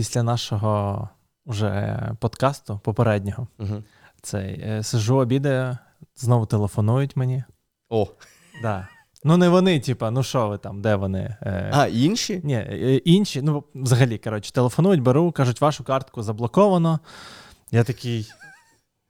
після нашого вже подкасту попереднього. Угу. Цей е, сижу, обідаю, знову телефонують мені. О. Да. Ну, не вони, типа, ну що ви там, де вони? Е, А, інші? Ні, е, інші, ну, взагалі, коротше, телефонують, беру, кажуть, вашу картку заблоковано. Я такий.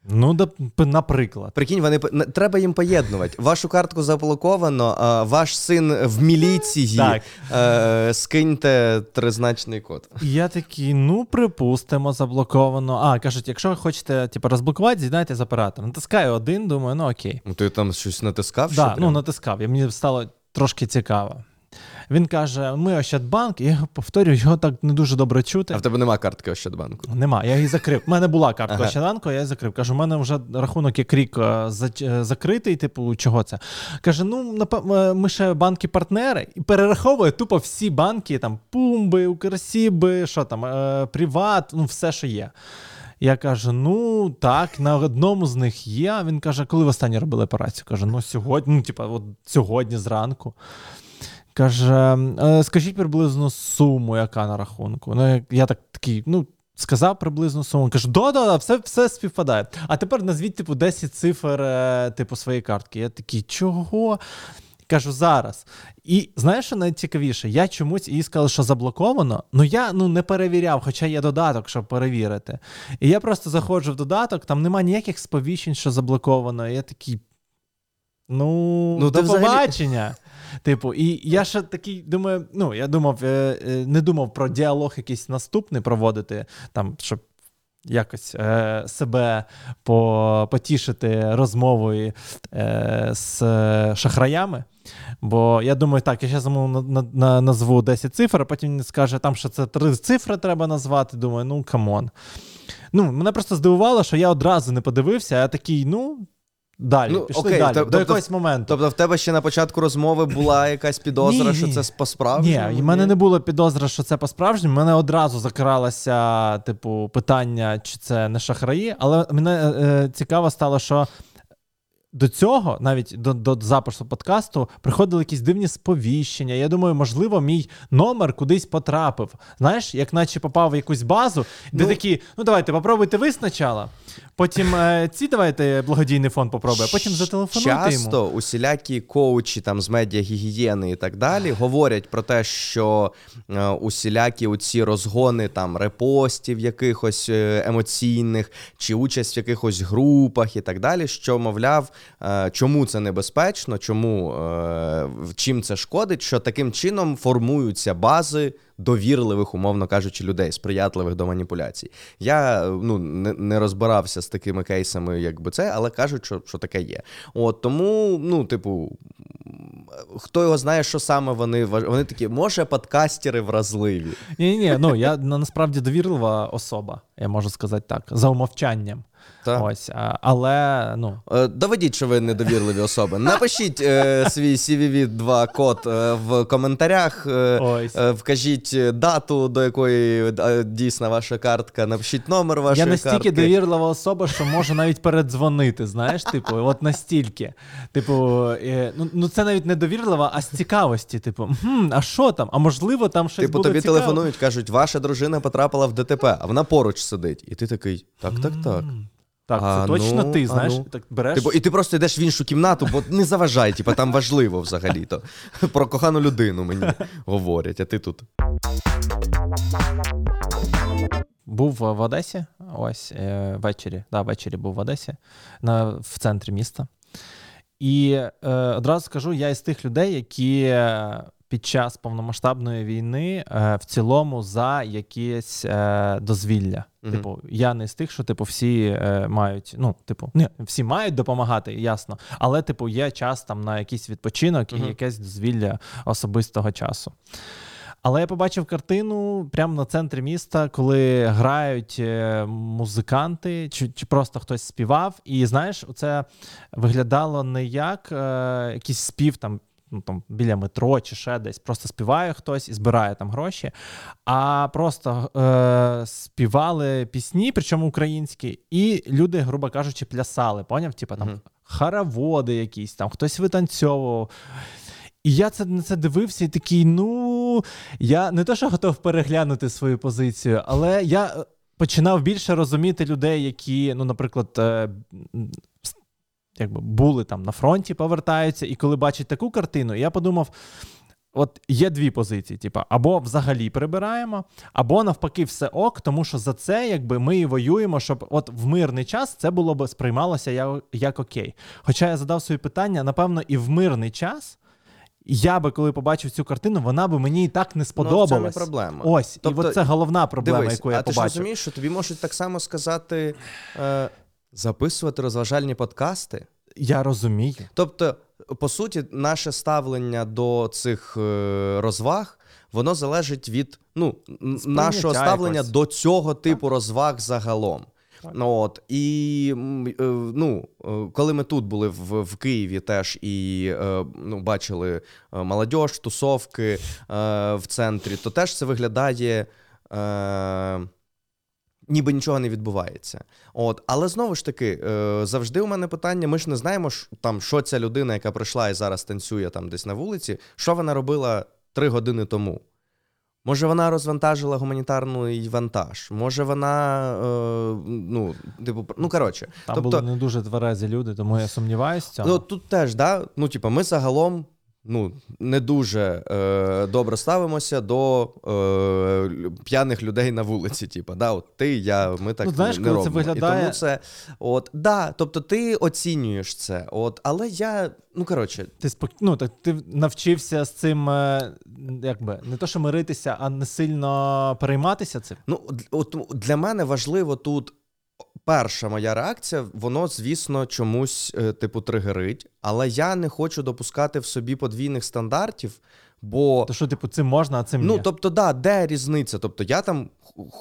Ну, да, наприклад. Прикинь, вони треба їм поєднувати. Вашу картку заблоковано, а ваш син в міліції. Так. Е, скиньте тризначний код. І я такий, ну, припустимо, заблоковано. А, кажуть, якщо ви хочете типу, розблокувати, з'єднайте з оператором. Натискаю один, думаю, ну окей. Ну, Ти там щось натискав? Да, ну, натискав, і мені стало трошки цікаво. Він каже: ми Ощадбанк, і я повторюю, його так не дуже добре чути. А в тебе нема картки Ощадбанку. Нема, я її закрив. У мене була картка Ага. Ощадбанку, я її закрив. Кажу, у мене вже рахунок як рік е, е, закритий, типу, чого це? Каже: ну, е, ми ще банки-партнери, і перераховує тупо всі банки, там Пумби, Укрсіби, що там, Приват, ну все, що є. Я кажу: ну так, на одному з них є. Він каже, коли ви останнє робили операцію? Каже, ну сьогодні, ну, типа, от сьогодні зранку. Каже, «Е, скажіть приблизно суму, яка на рахунку. Ну, я, так такий, ну. Сказав приблизно суму. Кажу, да, да, да, все, все співпадає. А тепер назвіть, типу, 10 цифр, е, типу, своєї картки. Я такий, чого? Кажу, зараз. І знаєш, що найцікавіше? Я чомусь їй сказав, що заблоковано, але я ну, не перевіряв, хоча є додаток, щоб перевірити. І я просто заходжу в додаток, там нема ніяких сповіщень, що заблоковано. І я такий. Ну, Ну, до ти взагалі- побачення. Типу, і я ще такий думаю, ну, я думав, е, е, не думав про діалог якийсь наступний проводити, там, щоб якось е, себе по, потішити розмовою е, з е, шахраями. Бо я думаю, так, я зараз йому на, на, на, назву 10 цифр, а потім він скаже, там, що це три цифри треба назвати. Думаю, ну come on. Ну, мене просто здивувало, що я одразу не подивився, а такий, ну. Далі, Ну, пішли окей, далі, тоб- до тобто- якогось моменту. Тобто в тебе ще на початку розмови була якась підозра, Ні, що це по-справжньому? Ні, в мене не було підозри, що це по-справжньому. Мене одразу закралося, типу, питання, чи це не шахраї. Але мене е, цікаво стало, що до цього, навіть до, до запису подкасту, приходили якісь дивні сповіщення. Я думаю, можливо, мій номер кудись потрапив. Знаєш, як наче попав в якусь базу, де Ну- такі, ну давайте, попробуйте ви спочатку, потім е, ці давайте благодійний фонд попробує, потім зателефонуйте йому. Часто усілякі коучі там з медіагігієни і так далі говорять про те, що е, усілякі оці розгони там репостів якихось е, емоційних чи участь в якихось групах і так далі, що мовляв, чому це небезпечно, чому чим це шкодить, що таким чином формуються бази довірливих, умовно кажучи, людей, сприятливих до маніпуляцій. Я ну, не, не розбирався з такими кейсами, якби це, але кажуть, що, що таке є. От тому, ну, типу, хто його знає, що саме вони Вони такі, може, подкастери вразливі. Ні, ні, ну я насправді довірлива особа, я можу сказати так, за умовчанням. Та? Ось, а, але ну. Е, Доведіть, що ви недовірливі особи. Напишіть е, свій CVV2 код е, в коментарях. е, Ось. е, Вкажіть дату, до якої е, дійсна ваша картка. Напишіть номер вашої Я настільки картки. довірлива особа, що можу навіть передзвонити. Знаєш, типу, от настільки. Типу, е, ну, ну це навіть не довірлива, а з цікавості. Типу, хм, а що там? А можливо, там щось Типу, буде тобі цікаве? телефонують, кажуть, ваша дружина потрапила в ДТП, а вона поруч сидить. І ти такий, так, так, так. Так, це А точно ну, ти, а знаєш, ну. так береш. Типу, і ти просто йдеш в іншу кімнату, бо не заважай, типу, там важливо взагалі-то. Про кохану людину мені говорять, а ти тут. Був в Одесі, ось е, ввечері. Да, ввечері був в Одесі, на, в центрі міста. І е, одразу скажу, я із тих людей, які е, під час повномасштабної війни е, в цілому за якесь е, дозвілля. Мгм. Типу, я не з тих, що типу всі е, мають, ну, типу, не всі мають допомагати, ясно. Але, типу, є час там на якийсь відпочинок і якесь дозвілля особистого часу. Але я побачив картину прямо на центрі міста, коли грають е, музиканти, чи, чи просто хтось співав. І знаєш, це виглядало не як е, якийсь спів там. Ну, там біля метро чи ще десь просто співає хтось і збирає там гроші, а просто е, співали пісні, причому українські, і люди, грубо кажучи, плясали. Поняв? Типа там Мгм. хороводи якісь, там хтось витанцьовував. І я це на це дивився і такий, ну я не то, що готов переглянути свою позицію, але я е, починав більше розуміти людей, які, ну, наприклад, е, якби були там на фронті, повертаються, і коли бачать таку картину, я подумав. От є дві позиції: типу, або взагалі прибираємо, або навпаки, все ок, тому що за це якби ми і воюємо, щоб от в мирний час це було б сприймалося як, як окей. Хоча я задав собі питання, напевно, і в мирний час. Я би, коли побачив цю картину, вона би мені і так не сподобалась. Ну, це не проблема. Ось, Тобто, і от це головна проблема, Дивись, яку я а ти ж розумієш, що тобі можуть так само сказати е, записувати розважальні подкасти. Я розумію. Тобто, по суті, наше ставлення до цих е, розваг. Воно залежить від ну, нашого ставлення якось. до цього типу розваг загалом. Ну, От, і е, ну, е, коли ми тут були в, в Києві теж і ну, бачили молодіж, тусовки в центрі, то теж це виглядає. Е, Ніби нічого не відбувається. От, але знову ж таки, е, завжди у мене питання: ми ж не знаємо, ш- там, що ця людина, яка прийшла і зараз танцює там десь на вулиці, що вона робила три години тому. Може, вона розвантажила гуманітарний вантаж, може вона. Е, ну, типу, ну, коротше. Там тобто, були не дуже тверезі люди, тому я сумніваюся. Ну, тут теж, да? ну, типу, ми загалом ну, не дуже е, добре ставимося до е, п'яних людей на вулиці. Типу, да? от ти, я, ми так Ну, знаєш, не коли це виглядає- І тому це, от, да, тобто ти оцінюєш це, от, але я, ну, коротше, Ти спок... ну, так ти навчився з цим, е, якби не то, що миритися, а не сильно перейматися цим. Ну, от для мене важливо тут. Перша моя реакція, воно, звісно, чомусь, е, типу, тригерить, але я не хочу допускати в собі подвійних стандартів, бо То що, типу, цим можна, а цим Ну, ні. тобто, да, де різниця? Тобто, я там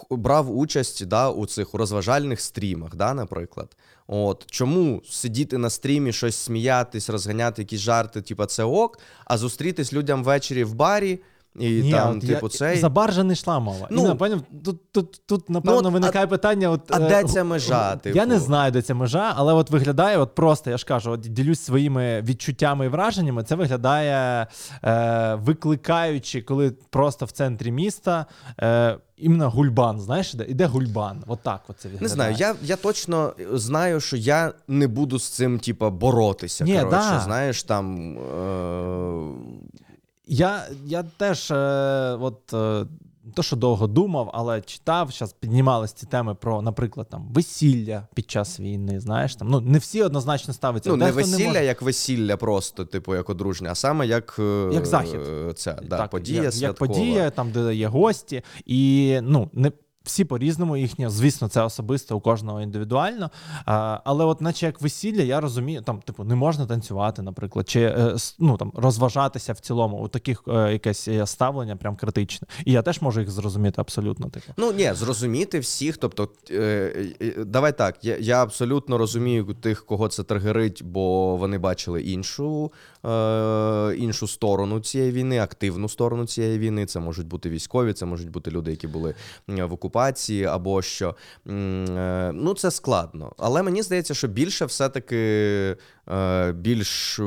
брав участь да, у цих розважальних стрімах, да, наприклад. От чому сидіти на стрімі, щось сміятись, розганяти якісь жарти, типу, це ок, а зустрітись людям ввечері в барі і Ні, там, от типу, я, цей. За бар не йшла мова. Ну, Ну, і, напевно, тут, тут, тут, напевно, от, а- виникає питання. От, а е, де ця межа, Я типу? не знаю, де ця межа, але от виглядає, от просто, я ж кажу, от ділюсь своїми відчуттями і враженнями. Це виглядає е, викликаючи, коли просто в центрі міста е, іменно гульбан. Знаєш, де іде гульбан. От так от це виглядає. Не знаю, я, я точно знаю, що я не буду з цим, типа, боротися. Ні, коротше, да. знаєш, там. Е- Я, я теж, е, от, е, то, що довго думав, але читав, зараз піднімались ці теми про, наприклад, там весілля під час війни. Знаєш, там ну не всі однозначно ставиться. Ну, не весілля, може. як весілля, просто, типу, як одружня, а саме як, е, Як захід. е, Ця, да, так, подія як, як подія, там, де є гості, і ну не. Всі по-різному їхнє, звісно, це особисто у кожного індивідуально. Але, от, наче як весілля, я розумію, там, типу, не можна танцювати, наприклад, чи е, ну, там, розважатися в цілому. У таких е, якесь ставлення прям критичне. І я теж можу їх зрозуміти абсолютно. Типу. Ну ні, зрозуміти всіх. Тобто, е, давай так. Я, я абсолютно розумію тих, кого це тригерить, бо вони бачили іншу, іншу сторону цієї війни, активну сторону цієї війни. Це можуть бути військові, це можуть бути люди, які були в окупації, або що. Е, Ну, це складно. Але мені здається, що більше все-таки е, більш.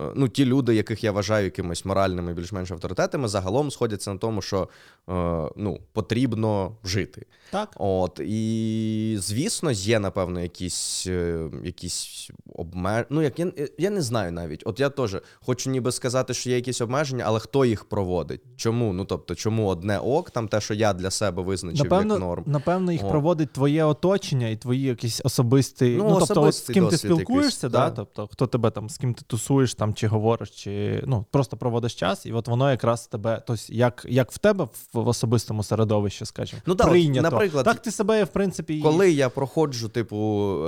Е, Ну, ті люди, яких я вважаю якимись моральними, більш-менш авторитетами, загалом сходяться на тому, що е, ну, потрібно жити. Так. От, і звісно, є, напевно, якісь, е, якісь обмеження. Ну, як я, я не знаю навіть. От я теж хочу ніби сказати, що є якісь обмеження, але хто їх проводить? Чому? Ну, тобто, чому одне ок, там те, що я для себе визначив Напевно, як норм. напевно, їх О. проводить твоє оточення і твої якісь особисті. Ну, Ну, тобто, от з ким ти спілкуєшся, якийсь, да? да. тобто, хто тебе там, з ким ти тусуєш, там, чи говориш, чи ну, просто проводиш час, і от воно якраз тебе, тобто, як, як в тебе в, в особистому середовищі, скажімо, Ну, от, прийнято. наприклад, так ти себе, в принципі, і- Коли я проходжу, типу,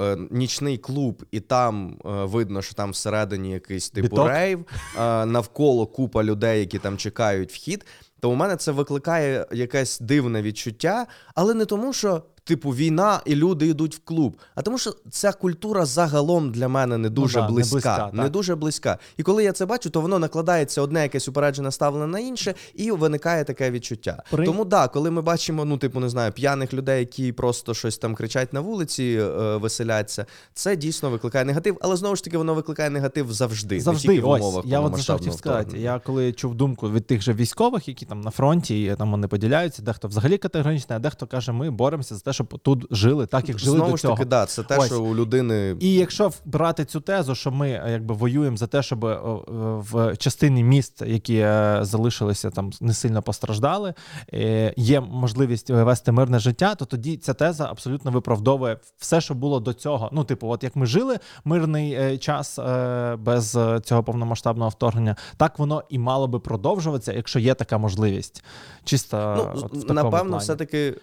е, нічний клуб, і там е, видно, що там всередині якийсь типу Біток? рейв, е, навколо купа людей, які там чекають вхід. То у мене це викликає якесь дивне відчуття, але не тому, що типу, війна, і люди йдуть в клуб. А тому що ця культура загалом для мене не дуже да, не близька. близька, Не дуже близька. І коли я це бачу, то воно накладається одне якесь упереджене ставлення на інше, і виникає таке відчуття. При- Тому да, коли ми бачимо, ну, типу, не знаю, п'яних людей, які просто щось там кричать на вулиці, е, веселяться, це дійсно викликає негатив, але знову ж таки воно викликає негатив завжди. не Завжди, тільки в ось умовах я от хотів сказати. Я коли чув думку від тих же військових, які там на фронті, і там вони поділяються, дехто взагалі категоричний, а дехто каже, ми боремося за те, щоб тут жили так, як жили Знову до ж таки, да, це те, Ось. що у людини І якщо брати цю тезу, що ми е, якби воюємо за те, щоб е, в частині міст, які е, залишилися там не сильно постраждали, є можливість вести мирне життя, то тоді ця теза абсолютно виправдовує все, що було до цього. Ну, типу, от як ми жили мирний час без цього повномасштабного вторгнення, так воно і мало би продовжуватися, якщо є така можливість. Чисто Ну, от в такому напевно, плані. все-таки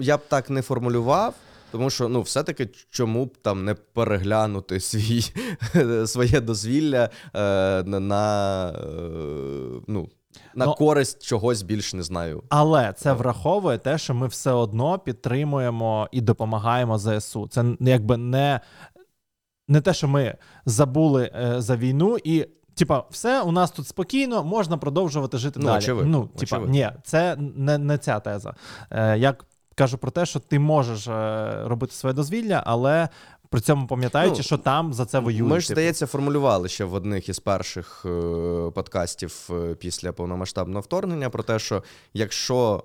я б так не формулював. Тому що ну, все-таки чому б там не переглянути свій, своє дозвілля е, на, е, ну, на Ну, користь чогось більш не знаю. Але це враховує те, що ми все одно підтримуємо і допомагаємо ЗСУ. Це якби не, не те, що ми забули е, за війну і. Типа, все у нас тут спокійно, можна продовжувати жити Ну, далі. очевидно, ну, типа, ні, це не, не ця теза. Е, я кажу про те, що ти можеш е, робити своє дозвілля, але при цьому пам'ятаючи, Ну, що там за це воюють. Ми ж, типу. здається, формулювали ще в одних із перших е, подкастів е, після повномасштабного вторгнення про те, що якщо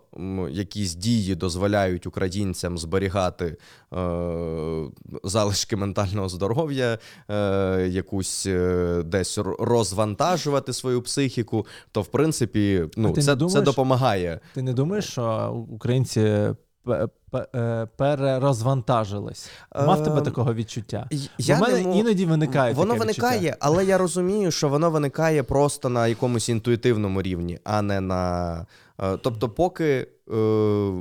якісь дії дозволяють українцям зберігати е, залишки ментального здоров'я, е, якусь е, десь розвантажувати свою психіку, то в принципі ну, ти не це, це допомагає. Ти не думаєш, що українці перерозвантажились? Мав тебе Ем, такого відчуття? Я У мене не мо- іноді виникає Воно таке виникає, відчуття. але я розумію, що воно виникає просто на якомусь інтуїтивному рівні, а не на. е, Тобто, поки. е,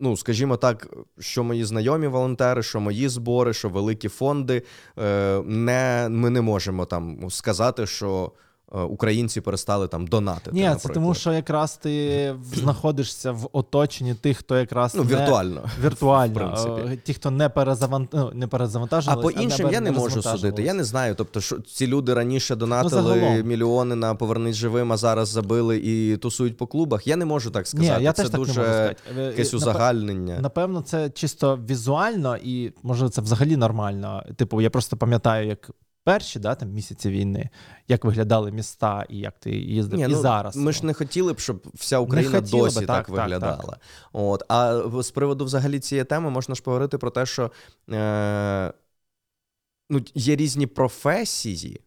Ну, скажімо так, що мої знайомі волонтери, що мої збори, що великі фонди, е, не, ми не можемо там сказати, що е, українці перестали там донатити. Ні, це наприклад. тому, що якраз ти знаходишся в оточенні тих, хто якраз ну, не... віртуально. В. Е, Ті, хто не перезавант... ну, не А по іншим я не можу судити. Я не знаю. Тобто, що ці люди раніше донатили Ну, мільйони на повернись живим, а зараз забили і тусують по клубах. Я не можу так Ні, сказати. я Це теж так дуже не можу сказати. Е, якесь узагальнення. Напевно, це чисто візуально, і може це взагалі нормально. Типу, я просто пам'ятаю, як перші да, там, місяці війни, як виглядали міста і як ти їздив, Ні, і ну, зараз. Ми ж не хотіли б, щоб вся Україна хотіли би, досі так, так, так, виглядала. так. От. А з приводу взагалі цієї теми можна ж поговорити про те, що е, ну, є різні професії,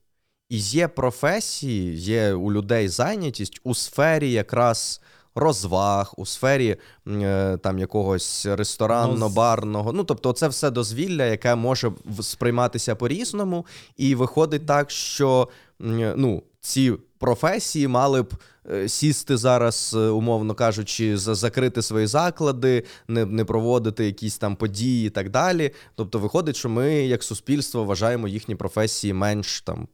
і є професії, є у людей зайнятість у сфері якраз. Розваг у сфері е, там якогось ресторанно-барного. Ну, тобто, це все дозвілля, яке може сприйматися по-різному, і виходить так, що м, ну, ці професії мали б е, сісти зараз, е, умовно кажучи, закрити свої заклади, не, не проводити якісь там події і так далі. Тобто, виходить, що ми, як суспільство, вважаємо їхні професії менш там.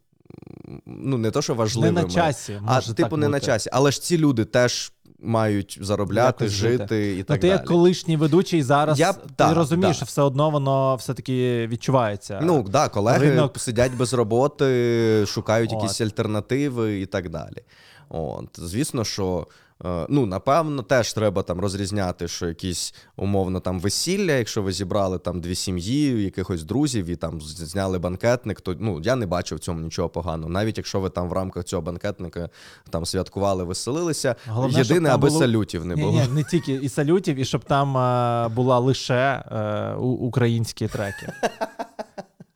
Ну, не то, що не на часі. а типу так не на часі. Але ж ці люди теж мають заробляти, Якось жити. жити і Ну, так ти далі. як колишній ведучий зараз Я ти да, розумієш, да. що все одно воно все-таки відчувається. Ну так, да, колеги Ринок. сидять без роботи, шукають От. якісь альтернативи і так далі. От, звісно, що. Е, Ну, напевно, теж треба там розрізняти, що якісь умовно там весілля, якщо ви зібрали там дві сім'ї, якихось друзів і там зняли банкетник, то ну я не бачу в цьому нічого поганого. Навіть якщо ви там в рамках цього банкетника там святкували, веселилися. Головне, Єдине, аби було- салютів не було. ні, не тільки і салютів, і щоб там е, була лише е, у- українські треки.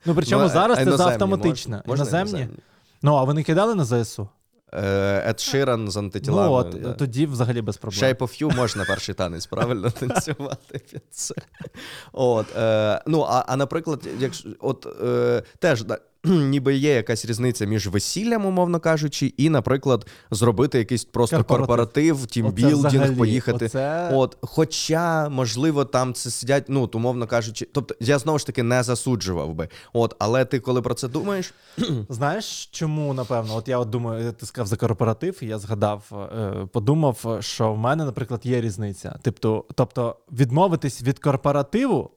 Ну, причому Ну, зараз це автоматично. іноземні? Ну, а вони кидали на ЗСУ? Ед Ширан з антитілами. ну, от да. тоді взагалі без проблем. Shape of You можна перший танець правильно танцювати під це. От, е, ну, а, а наприклад, якщо от е, теж ніби є якась різниця між весіллям, умовно кажучи, і, наприклад, зробити якийсь просто Корпоратив. корпоратив, тімбілдинг, поїхати. оце- От, хоча, можливо, там це сидять, ну, умовно кажучи, тобто я знову ж таки не засуджував би. От, але ти коли про це думаєш, Знаєш, чому напевно? От я от думаю, ти сказав за корпоратив, і я згадав, е, подумав, що в мене, наприклад, є різниця. Тобто, тобто відмовитись від корпоративу,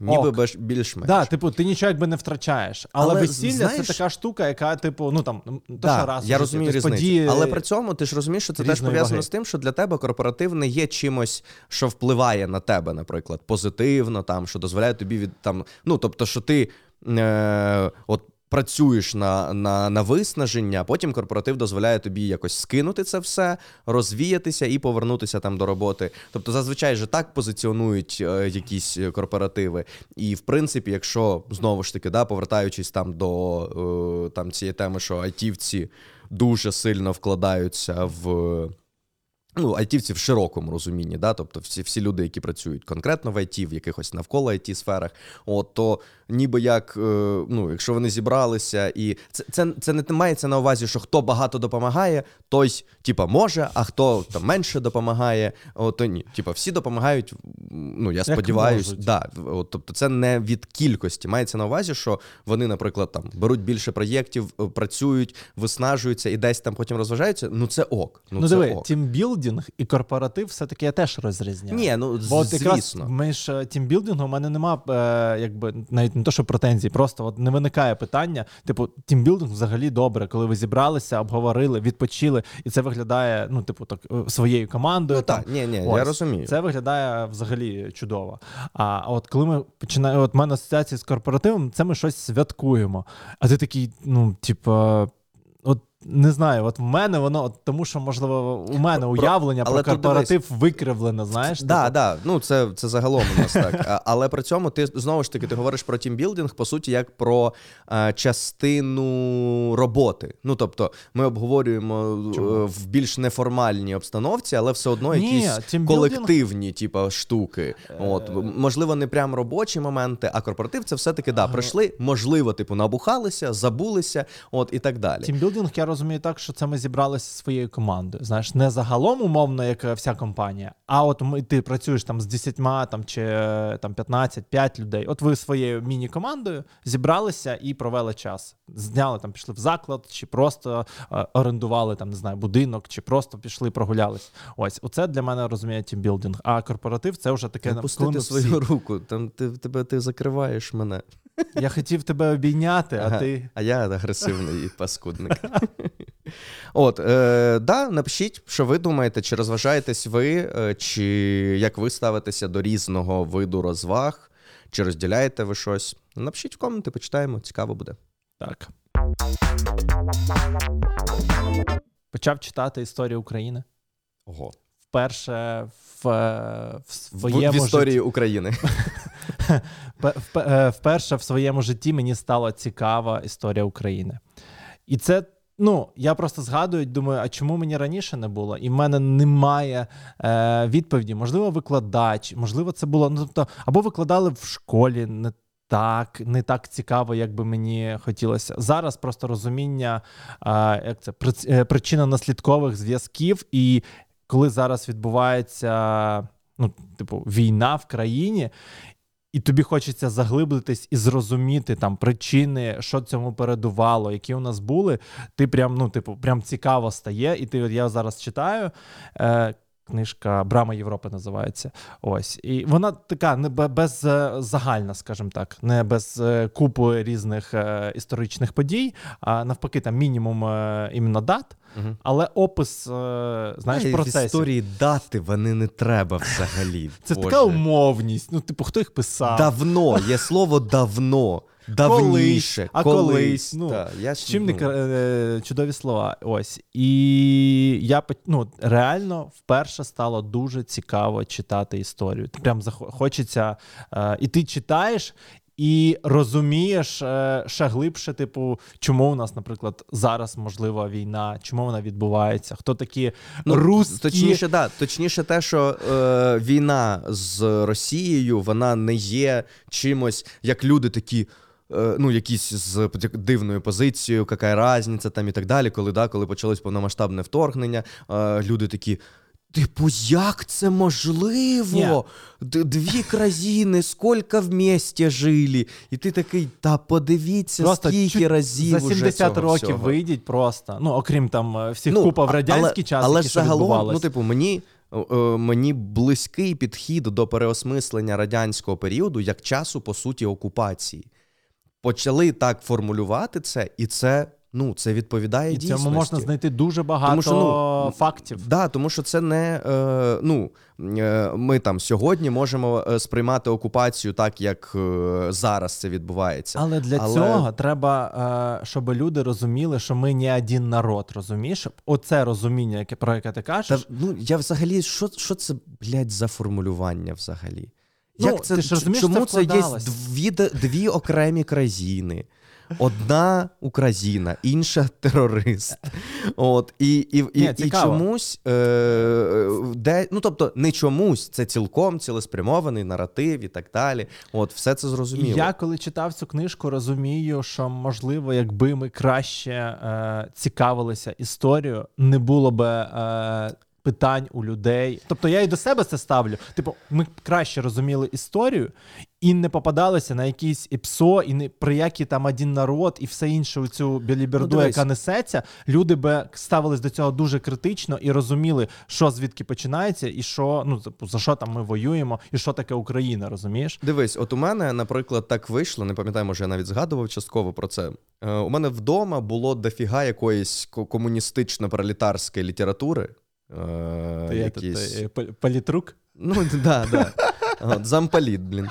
ніби Ок. більш-менш. да, типу, ти нічого якби не втрачаєш. Але, Але, весілля знаєш- це така штука, яка, типу, ну там, то Да, що раз я розумію тобто різницю. події- Але при цьому ти ж розумієш, що це теж пов'язано з тим, що для тебе корпоратив не є чимось, що впливає на тебе, наприклад, позитивно, там, що дозволяє тобі від там. Ну, тобто, що ти е, от. Працюєш на, на, на виснаження, потім корпоратив дозволяє тобі якось скинути це все, розвіятися і повернутися там до роботи. Тобто, зазвичай же так позиціонують е, якісь корпоративи. І в принципі, якщо знову ж таки, да, повертаючись там до е, там цієї теми, що айтівці дуже сильно вкладаються в. Ну, айтівці в широкому розумінні, да? тобто всі, всі люди, які працюють конкретно в IT, в якихось навколо it сферах, от, то ніби як, е, ну, якщо вони зібралися, і це, це, це не мається на увазі, що хто багато допомагає, той, типа, може, а хто там менше допомагає, то ні. Типа, всі допомагають, ну, я сподіваюся, да, от, тобто це не від кількості. Мається на увазі, що вони, наприклад, там беруть більше проєктів, е, працюють, виснажуються і десь там потім розважаються. Ну, це ок. Ну, Ну, це диви, ок. тімбілдинг і корпоратив все-таки я теж розрізняю. Ні, ну Бо от якраз звісно. між е, тімбілдингом у мене нема е, якби навіть не то, що претензії, просто от не виникає питання. Типу, тімбілдинг взагалі добре, коли ви зібралися, обговорили, відпочили, і це виглядає, ну, типу, так е, своєю командою. Ну там. так, ні, ні, Ось. я розумію. Це виглядає взагалі чудово. А от коли ми починаємо, от в мене асоціації з корпоративом, це ми щось святкуємо. А ти такий, ну, типу, не знаю, от в мене воно, от, тому що, можливо, у мене Про- уявлення але про тут корпоратив викривлене, знаєш? Да, типу. да, ну це, це загалом у нас так. Але при цьому ти знову ж таки ти говориш про тімбілдинг, по суті, як про е, частину роботи. Ну тобто, ми обговорюємо е, Чому? в більш неформальній обстановці, але все одно Ні, якісь тімбілдинг- колективні, типу, штуки. Е. От можливо, не прям робочі моменти, а корпоратив це все-таки да, прийшли, можливо, типу, набухалися, забулися, от і так далі. Тімбілдинг, я розумію так, що це ми зібралися зі своєю командою. Знаєш, не загалом, умовно, як е, вся компанія, а от ми, ти працюєш там з 10 там, чи е, там 15-5 людей. От ви своєю міні-командою зібралися і провели час. Зняли там, пішли в заклад, чи просто е, орендували там, не знаю, будинок, чи просто пішли прогулялись. Ось, оце для мене розуміє тімбілдинг. А корпоратив це вже таке Пустити свою руку, там ти тебе ти закриваєш мене. Я хотів тебе обійняти, а Ага. ти. А я агресивний і паскудник. От, е, да, напишіть, що ви думаєте, чи розважаєтесь ви, е, чи як ви ставитеся до різного виду розваг, чи розділяєте ви щось. Напишіть в коменти, почитаємо, цікаво буде. Так. Почав читати історію України. Ого. Вперше в, е, в В, своєму в історії житті, України. Е, вперше в своєму житті мені стала цікава історія України. І це. Ну, я просто згадую, думаю, а чому мені раніше не було? І в мене немає е, відповіді. Можливо, викладач, можливо, це було. Ну, тобто, або викладали в школі не так, не так цікаво, як би мені хотілося. Зараз просто розуміння, е, як це е, причинно-наслідкових зв'язків, і коли зараз відбувається ну, типу, війна в країні. І тобі хочеться заглиблитись і зрозуміти там причини, що цьому передувало, які у нас були. Ти прям, ну, типу, прям цікаво стає. І ти от я зараз читаю. Е, Книжка Брама Європи називається. Ось. І вона така не бе- без е, загальна, скажімо так, не без е, купи різних е, історичних подій, а навпаки, там мінімум іменно дат, Мгм. але опис, знаєш, Ай, В історії дати вони не треба взагалі. Це Боже. така умовність. Ну, типу, хто їх писав? Давно, є слово давно. Давніше. а колись, ну, Та, я чим не е, чудові слова. Ось. І я ну, реально вперше стало дуже цікаво читати історію. Прям хочеться. Е, і ти читаєш. І розумієш е, ще глибше, типу, чому у нас, наприклад, зараз можлива війна, чому вона відбувається, хто такі Ну, русські... Точніше, да, точніше, те, що е, війна з Росією вона не є чимось, як люди такі. Е, ну, якісь з дивною позицією, яка різниця там і так далі. Коли да, коли почалось повномасштабне вторгнення, е, люди такі. Типу, як це можливо? Д- Дві країни, скільки вместе жили. І ти такий, та подивіться, Просто скільки разів за уже 70 цього років всього. вийдіть просто. Ну, окрім там е, всіх Ну, купа в а- радянський але, час, але загалом, ну, типу, мені, мені близький підхід до переосмислення радянського періоду як часу, по суті, окупації. Почали так формулювати це, і це, ну, це відповідає І дійсності. цьому можна знайти дуже багато Тому що, ну, фактів. Да, тому що це не е, ну е, ми там сьогодні можемо е, сприймати окупацію так, як е, зараз це відбувається. Але для Але- цього треба, е, щоб люди розуміли, що ми не один народ, розумієш? Оце розуміння, яке про яке ти Та, кажеш. ну я взагалі, що, що це, блядь, за формулювання взагалі? Ну, Як це, ти ж розумієш, чому це це, є вкладалось. дві, дві окремі країни? Одна Україна, інша терорист. От, і, і, і, Ні, і цікаво. чомусь, е, де, ну тобто, не чомусь, це цілком цілеспрямований наратив і так далі. От, все це І зрозуміло. я, коли читав цю книжку, розумію, що можливо, якби ми краще е, цікавилися історією, не було би е, питань у людей. Тобто я і до себе це ставлю. Типу, ми краще розуміли історію і не попадалися на якісь ІПСО, і не про які там один народ, і все інше у цю біліберду, Ну, яка несеться. Люди би ставились до цього дуже критично і розуміли, що звідки починається, і що ну типу, за що там ми воюємо, і що таке Україна, розумієш? Дивись, от у мене, наприклад, так вийшло, не пам'ятаю, може, я навіть згадував частково про це. Е, у мене вдома було дофіга якоїсь комуністично-пролетарської літератури. Е, Ти, якісь... ти, ти, політрук? Ну, да, да. От, замполіт, блін.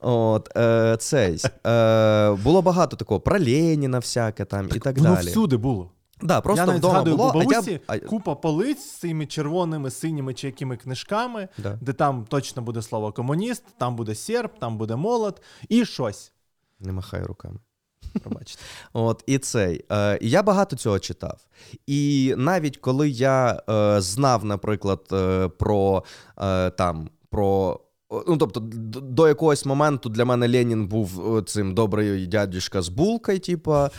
От, е, цей. Е, було багато такого про Леніна всяке там і так Воно далі. всюди було. Да, просто я навіть вдома згадую було, бабусі а я... купа полиць з цими червоними, синіми чи якими книжками, Да. де там точно буде слово комуніст, там буде серб, там буде молот і щось. Не махай руками. Пробачте. От і цей. Е, я багато цього читав. І навіть коли я е, знав, наприклад, е, про е, там про. Ну, тобто, до якогось моменту для мене Ленін був е, цим добрий дядюшка з булкою. Типа,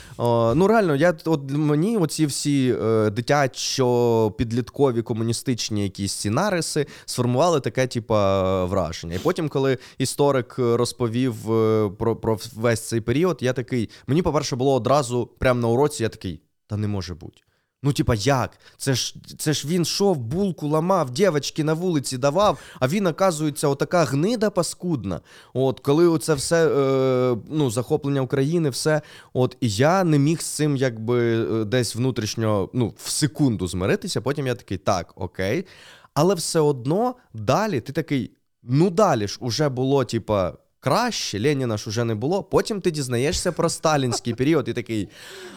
ну реально, я от мені оці всі е, дитячо підліткові комуністичні якісь ці нариси сформували таке, типа, враження. І потім, коли історик е, розповів е, про, про весь цей період, я такий. Мені, по-перше, було одразу прямо на уроці, я такий, та не може бути. Ну, типа, як? Це ж це ж він шов, булку ламав, дівчатки на вулиці давав, а він, оказується, отака гнида паскудна. От, коли оце все е, ну, захоплення України, все. От, і я не міг з цим якби е, десь внутрішньо, ну, в секунду змиритися. Потім я такий, так, окей. Але все одно далі ти такий, ну далі ж уже було, типа. Краще, Леніна ж уже не було. Потім ти дізнаєшся про сталінський період і такий.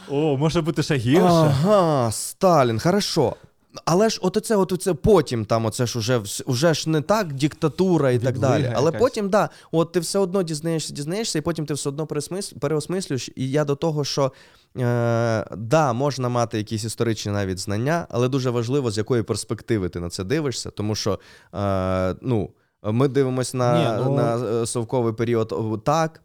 О, може бути ще гірше. Ага, Сталін, хорошо. Але ж от оце, от оце потім там, оце ж уже, уже ж не так диктатура і так далі. Але якась. потім, да, от ти все одно дізнаєшся, дізнаєшся, і потім ти все одно переосмислюєш. І я до того, що е, да, можна мати якісь історичні навіть знання, але дуже важливо, з якої перспективи ти на це дивишся, тому що е, ну, ми дивимося на, Ні, ну- на е, совковий період так.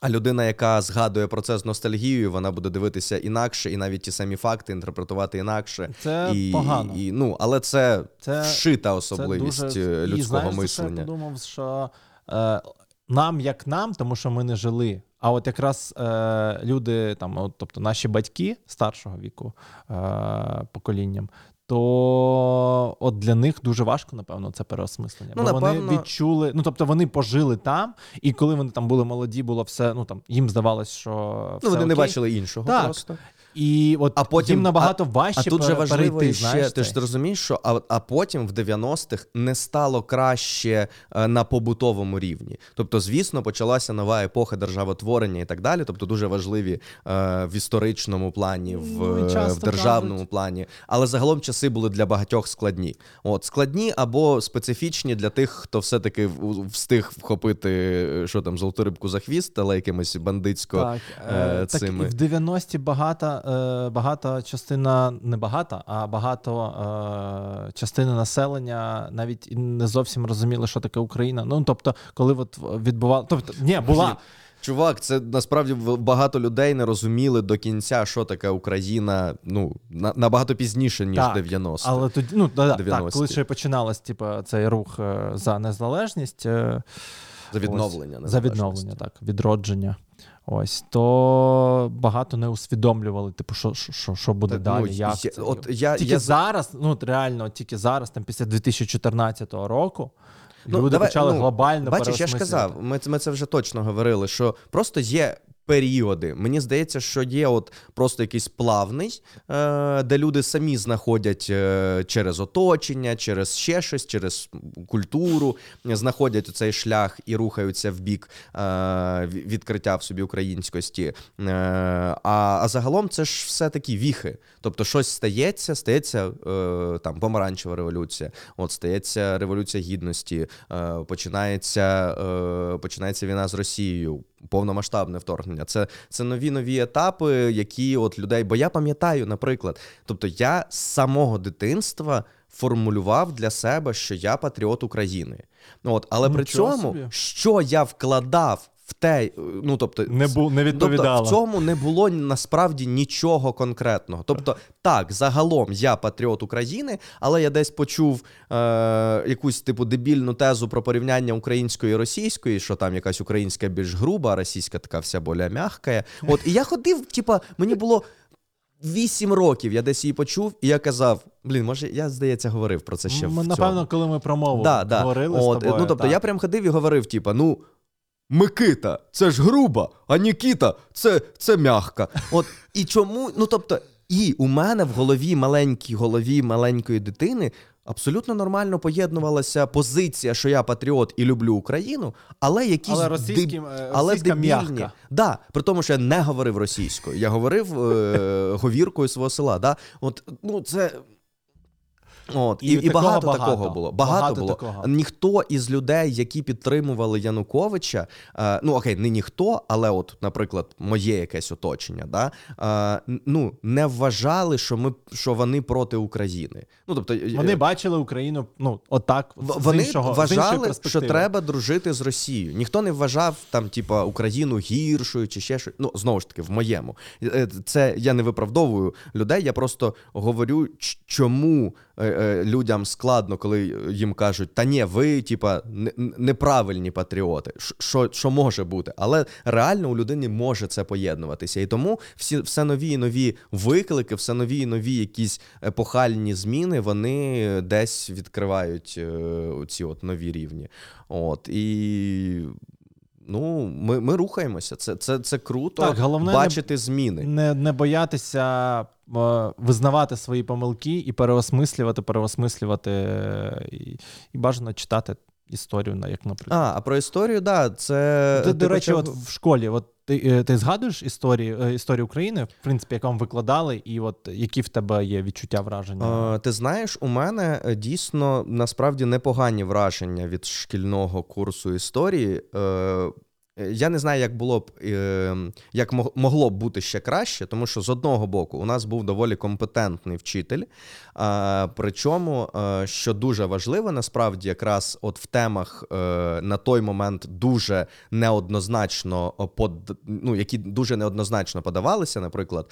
А людина, яка згадує про це з ностальгією, вона буде дивитися інакше, і навіть ті самі факти інтерпретувати інакше. Це і, погано. І, ну, але це, Це- вшита Це особливість дуже... е, І людського знаєш, мислення. Я подумав, що е, нам як нам, тому що ми не жили. А от якраз е, люди, там, от, тобто наші батьки старшого віку е, поколінням, то от для них дуже важко, напевно, це переосмислення. Ну, Бо напевно- вони відчули, ну тобто вони пожили там, і коли вони там були молоді, було все, ну там їм здавалось, що все Ну, вони не бачили іншого Так. просто. І от А потім- їм набагато важче А тут же важливо перейти, ще, знаєш, ти ж розумієш, що а, а потім в 90-х не стало краще е, на побутовому рівні. Тобто, звісно, почалася нова епоха державотворення і так далі. Тобто, дуже важливі е, в історичному плані, в, Ну, в державному кажуть- плані. Але загалом часи були для багатьох складні. От складні або специфічні для тих, хто все-таки встиг вхопити е, що там золоту рибку за хвіст, але якимось бандитсько. Так, е, е, так і в 90-ті багата, е, багата частина, не багата, а багато е, частини населення навіть і не зовсім розуміли, що таке Україна. Ну тобто, коли от відбувало, тобто, ні, була. Чувак, це насправді багато людей не розуміли до кінця, що таке Україна. Ну на, набагато пізніше ніж так, 90 Але тоді ну да, так, коли ще починалось, типу, цей рух е, за незалежність. Е, за відновлення. Ось, за відновлення, так, відродження. Ось то багато не усвідомлювали, типу, що що, що буде так, далі. Ну, як я, це? От я, Тільки я... зараз, ну реально, тільки зараз, там після 2014 року, ну, люди давай, почали ну, глобально Бачиш, я ж казав, ми, ми це вже точно говорили, що просто є періоди. Мені здається, що є от просто якийсь плавний, е, де люди самі знаходять е, через оточення, через ще щось, через культуру, знаходять цей шлях і рухаються в бік е, відкриття в собі українськості. А а загалом це ж все такі віхи. Тобто, щось стається, стається там помаранчева революція, от стається революція гідності, починається, починається війна з Росією повномасштабне вторгнення. Це це нові нові етапи, які от людей. Бо я пам'ятаю, наприклад, тобто я з самого дитинства формулював для себе, що я патріот України. От, Але Нічого при цьому, собі. що я вкладав в те, ну тобто, не бу, не відповідало. Тобто, в цьому не було насправді нічого конкретного. Тобто, так, загалом я патріот України, але я десь почув е, якусь типу дебільну тезу про порівняння української і російської, що там якась українська більш груба, а російська така вся боля м'ягка. От і я ходив, типа, мені було. Вісім років я десь її почув, і я казав: блін, може, я здається, говорив про це ще. Ми, в Напевно, цьому. коли ми про мову да, да. говорили. От, з тобою, Ну тобто, так. я прям ходив і говорив: типа, ну Микита, це ж груба, а Нікіта це це м'ягка. От і чому? Ну тобто, і у мене в голові маленькій голові маленької дитини абсолютно нормально поєднувалася позиція, що я патріот і люблю Україну, але якісь але російським, деб... але дебільні. Да, при тому, що я не говорив російською, я говорив е- говіркою свого села. Да? От ну це. От і, і, і багато, багато такого було. Багато, багато було. Такого. Ніхто із людей, які підтримували Януковича, е, ну окей, не ніхто, але, от, наприклад, моє якесь оточення, да, е, ну не вважали, що ми що вони проти України. Ну тобто вони бачили Україну, ну отак. Вони з іншого, вважали, з що треба дружити з Росією. Ніхто не вважав там, типа, Україну гіршою чи ще щось. Ну знову ж таки, в моєму е, це я не виправдовую людей. Я просто говорю, чому. Е, е, людям складно, коли їм кажуть, та ні, ви, типа, неправильні патріоти. Що що може бути? Але реально у людини може це поєднуватися. І тому всі все нові і нові виклики, все нові і нові якісь епохальні зміни, вони десь відкривають е, ці от нові рівні. От і. Ну, ми ми рухаємося. Це це, це круто так, головне бачити не, зміни. Не не боятися визнавати свої помилки і переосмислювати, переосмислювати е, і, і бажано читати історію, на як наприклад. А, а про історію, да, це. Ти, До речі, почав... от в школі, от ти е, ти згадуєш історії історію України, в принципі, як вам викладали, і от які в тебе є відчуття враження? Е, ти знаєш, у мене дійсно насправді непогані враження від шкільного курсу історії. Е, Е, я не знаю, як було б е, як могло б бути ще краще, тому що з одного боку у нас був доволі компетентний вчитель. Причому, е, що дуже важливо, насправді, якраз от в темах на той момент дуже неоднозначно под, ну, які дуже неоднозначно подавалися, наприклад,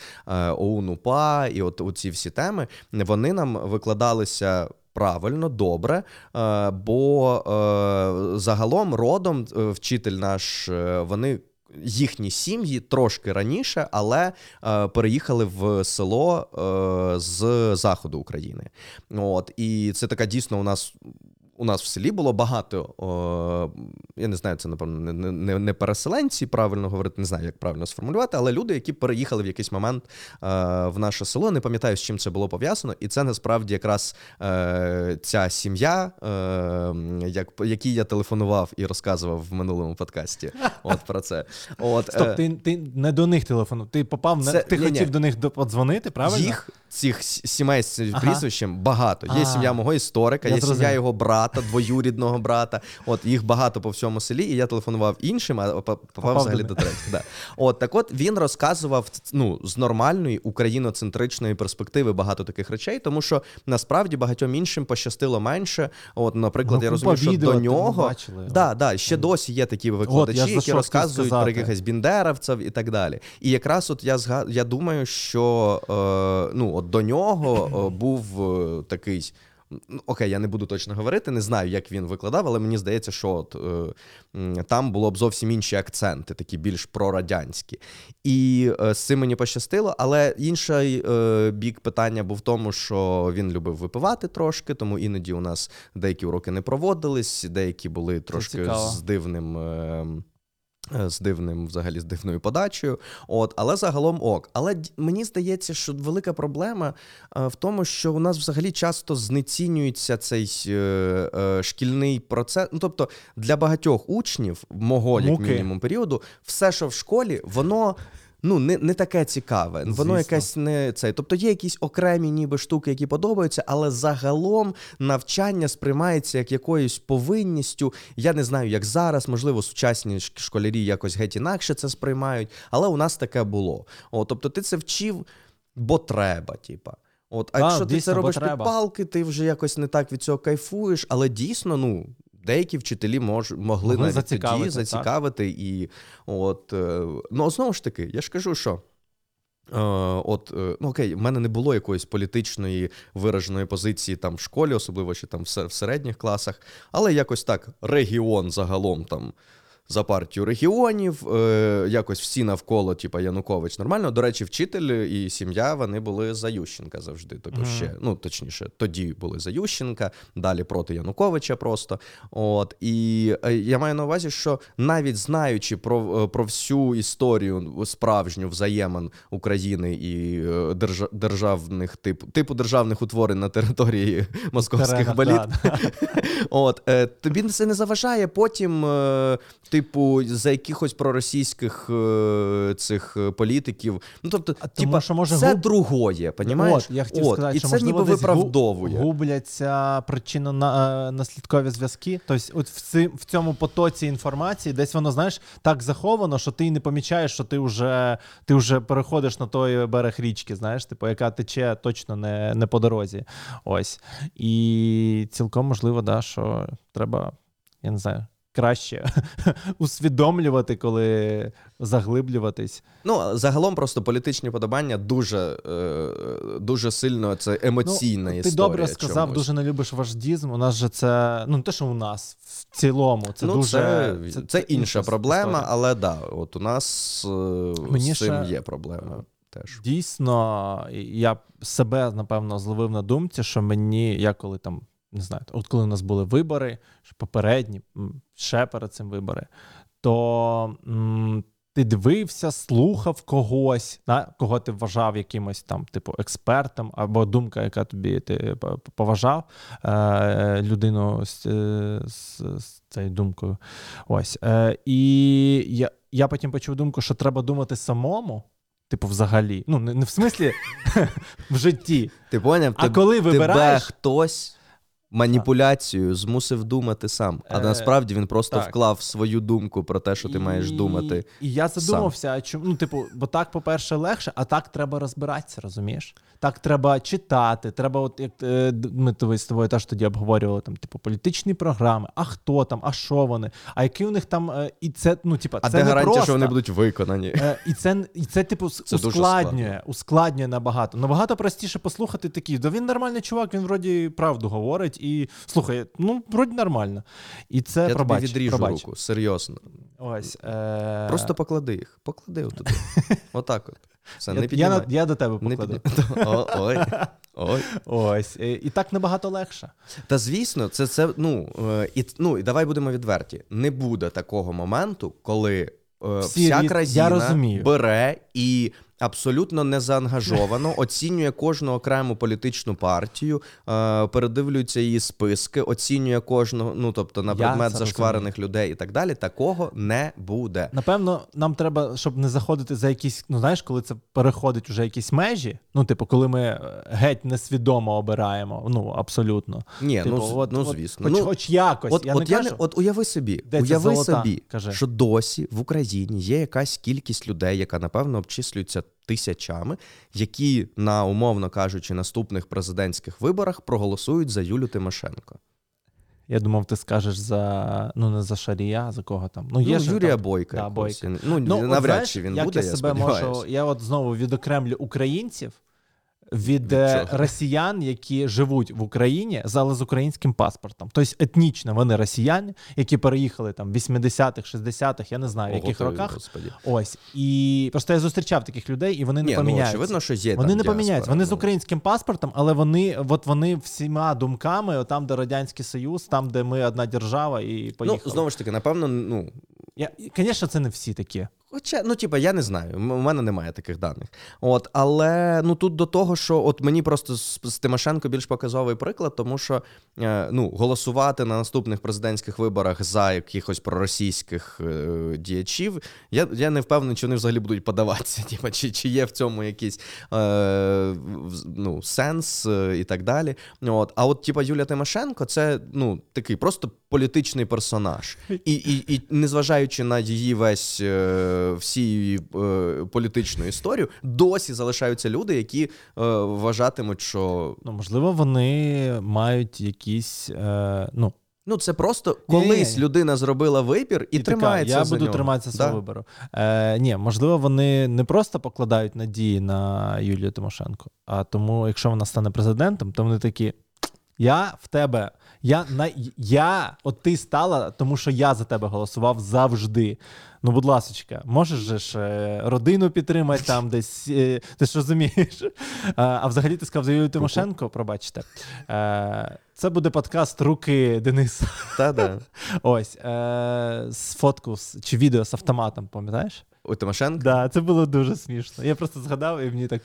ОУН УПА і от ці всі теми, вони нам викладалися правильно, добре. Е, бо е, загалом родом е, вчитель наш, вони. Їхні сім'ї трошки раніше, але е, переїхали в село е, з заходу України. От і це така дійсно у нас у нас в селі було багато, о, я не знаю, це напевно не, не не, переселенці, правильно говорити, не знаю, як правильно сформулювати, але люди, які переїхали в якийсь момент е, в наше село, не пам'ятаю, з чим це було пов'язано, і це насправді якраз е, ця сім'я, е, як, якій я телефонував і розказував в минулому подкасті. От про це. От, Стоп, е, ти ти не до них телефонував, ти попав це, ти ні, хотів ні. до них подзвонити, правильно? Їх цих сімей з прізвищем багато. Є а, сім'я мого історика, є зрозумів. сім'я його брата брата, двоюрідного брата. От їх багато по всьому селі, і я телефонував іншим, а попав взагалі до третіх. Да. От так, от він розказував ну, з нормальної україноцентричної перспективи багато таких речей, тому що насправді багатьом іншим пощастило менше. От, наприклад, Ну, я розумію, що відео до нього бачили. да, да, ще досі є такі викладачі, От, які розказують про якихось біндеровців і так далі. І якраз от я зга... я думаю, що е, ну, от до нього е, був е, такий. Ну, Окей, я не буду точно говорити, не знаю, як він викладав, але мені здається, що от, е, там було б зовсім інші акценти, такі більш прорадянські. І е, з цим мені пощастило. Але інший е, бік питання був в тому, що він любив випивати трошки, тому іноді у нас деякі уроки не проводились, деякі були трошки з дивним. Е, е, з дивним, взагалі, з дивною подачею. От, але загалом ок. Але мені здається, що велика проблема е, в тому, що у нас взагалі часто знецінюється цей е, е, шкільний процес. Ну, тобто, для багатьох учнів, мого як мінімум періоду, все, що в школі, воно. Ну, не, не таке цікаве, воно Звісно. якесь не цей. Тобто є якісь окремі ніби штуки, які подобаються, але загалом навчання сприймається як якоюсь повинністю. Я не знаю, як зараз, можливо, сучасні школярі якось геть інакше це сприймають, але у нас таке було. О, тобто ти це вчив, бо треба, типа. От, а Так, якщо ти це робиш під палки, ти вже якось не так від цього кайфуєш, але дійсно, ну. Деякі вчителі мож, могли Могли навіть зацікавити, тоді так. І от, е, ну, знову ж таки, я ж кажу, що Е, От, е, ну окей, в мене не було якоїсь політичної вираженої позиції там в школі, особливо чи там в середніх класах, але якось так регіон загалом там. За партію регіонів, е, якось всі навколо, типа Янукович, нормально. До речі, вчитель і сім'я вони були за Ющенка завжди. Тобто Мгм. ще, ну точніше, тоді були за Ющенка, далі проти Януковича просто. От і е, я маю на увазі, що навіть знаючи про, е, про всю історію справжню взаємин України і е, держа- державних типу типу державних утворень на території московських да, От е, тобі це не заважає потім, е, типу, за якихось проросійських е, цих е, політиків. Ну тобто, А тому що, може, це губ- другое, понімаєш? От, я хотів От, сказати, і що це можливо ніби виправдовує. губляться причинно на, наслідкові зв'язки. Тобто, от в, ци, в цьому потоці інформації десь воно, знаєш, так заховано, що ти не помічаєш, що ти вже, ти вже переходиш на той берег річки, знаєш, типу, яка тече точно не, не по дорозі. Ось. І цілком можливо, да, що треба, я не знаю. Краще усвідомлювати, коли заглиблюватись. Ну, загалом просто політичні подобання дуже, е, дуже сильно це емоційна ну, історія. Ти добре сказав, чомусь. дуже не любиш вождізм. У нас же це, ну не те, що у нас в цілому, це ну, дуже це, це, інша проблема, історія. але да, от у нас е, Мені з цим ще- є проблема теж. Дійсно, я себе напевно зловив на думці, що мені, я коли там не знаю, от коли у нас були вибори, ж попередні, ще перед цим вибори, то м, ти дивився, слухав когось, да, кого ти вважав якимось там, типу, експертом, або думка, яка тобі ти поважав е, людину з, е, з, з цією думкою. Ось. Е, і я, я потім почув думку, що треба думати самому. Типу, взагалі. Ну, не, не в смислі в житті. Ти поняв? А Теб- коли тебе вибираєш, хтось маніпуляцією змусив думати сам. А Е, насправді він просто так. вклав свою думку про те, що ти маєш думати. І я задумався, а чому, ну, типу, бо так, по-перше, легше, а так треба розбиратися, розумієш? Так треба читати, треба, от як е, ми то- з тобою теж тоді обговорювали, там, типу, політичні програми, а хто там, а що вони, а які у них там, е, і це, ну, типа, А це де не гарантія, просто. що вони будуть виконані? Е, І це, і це типу, Це ускладнює, ускладнює набагато. Набагато простіше послухати такі. Да він нормальний чувак, він вроді правду говорить, і слухай, ну, вроді нормально. І це Я пробач, тобі відріжу пробач. руку, серйозно. Ось. Е... Просто поклади їх. Поклади отуди. Отак от. Все, я, не я, я до тебе Не покладу. піднімай. О, Ой. Ой. Ось. І, і так набагато легше. Та звісно, це це ну е, і ну і давай будемо відверті. Не буде такого моменту, коли е, Всі вся країна я розумію. бере і абсолютно незаангажовано оцінює кожну окрему політичну партію, е, передивлюється її списки, оцінює кожного, ну тобто на предмет це зашкварених людей і так далі. Такого не буде. Напевно, нам треба, щоб не заходити за якісь, ну знаєш, коли це переходить вже якісь межі. Ну, типу, коли ми е, геть несвідомо обираємо. Ну, абсолютно. Ні, Типу, ну, от- ну от звісно. Хоч, ну, хоч якось. От, я от, не я кажу. не, от уяви собі, Де уяви золота? собі, Кажи. що досі в Україні є якась кількість людей, яка напевно обчислюється тисячами, які на умовно кажучи наступних президентських виборах проголосують за Юлю Тимошенко. Я думав, ти скажеш за ну не за Шарія, за кого там. Ну, є ну, Юрія там- Бойка. Да. Бойка. Ну, Ну, навряд чи він як буде, я я, себе сподіваюся. можу. Я от знову відокремлю українців від, Від е, росіян, які живуть в Україні, але з українським паспортом. Тобто етнічно вони росіяни, які переїхали там в 80-х, 60-х, я не знаю, в яких ти, роках. Господі. Ось. І просто я зустрічав таких людей, і вони не Ні, ну, очевидно, що є Вони там не поміняються. Вони з ну. українським паспортом, але вони, от вони всіма думками, там, де Радянський Союз, там, де ми одна держава, і поїхали. Ну, знову ж таки, напевно, ну. Я, звісно, це не всі такі. Хоча, ну, типа, я не знаю, у мене немає таких даних. От, але ну тут до того, що от мені просто з, з Тимошенко більш показовий приклад, тому що е, ну, голосувати на наступних президентських виборах за якихось проросійських е, діячів, я, я не впевнений, чи вони взагалі будуть подаватися. Типа, чи, чи є в цьому якийсь е, ну, сенс е, і так далі. От, а от, типа, Юлія Тимошенко, це ну, такий просто політичний персонаж. І, і, і незважаючи на її весь е, всі її е, політичну історію, досі залишаються люди, які е, вважатимуть, що Ну, можливо, вони мають якісь. Е, ну, ну це просто колись людина зробила вибір і, така, тримається я за буду нього. триматися свого Да. вибору. Е, ні, можливо, вони не просто покладають надії на Юлію Тимошенко, а тому, якщо вона стане президентом, то вони такі. Я в тебе, я на я, от ти стала, тому що я за тебе голосував завжди. Ну, будь ласочка, можеш же ж е, родину підтримати там десь. е, Ти ж розумієш? А взагалі ти сказав за Юлію Тимошенко, пробачте. Е, Це буде подкаст Руки Дениса. Та-да. Ось з фотку чи відео з автоматом, пам'ятаєш? У Тимошенко? Да, це було дуже смішно. Я просто згадав, і мені так.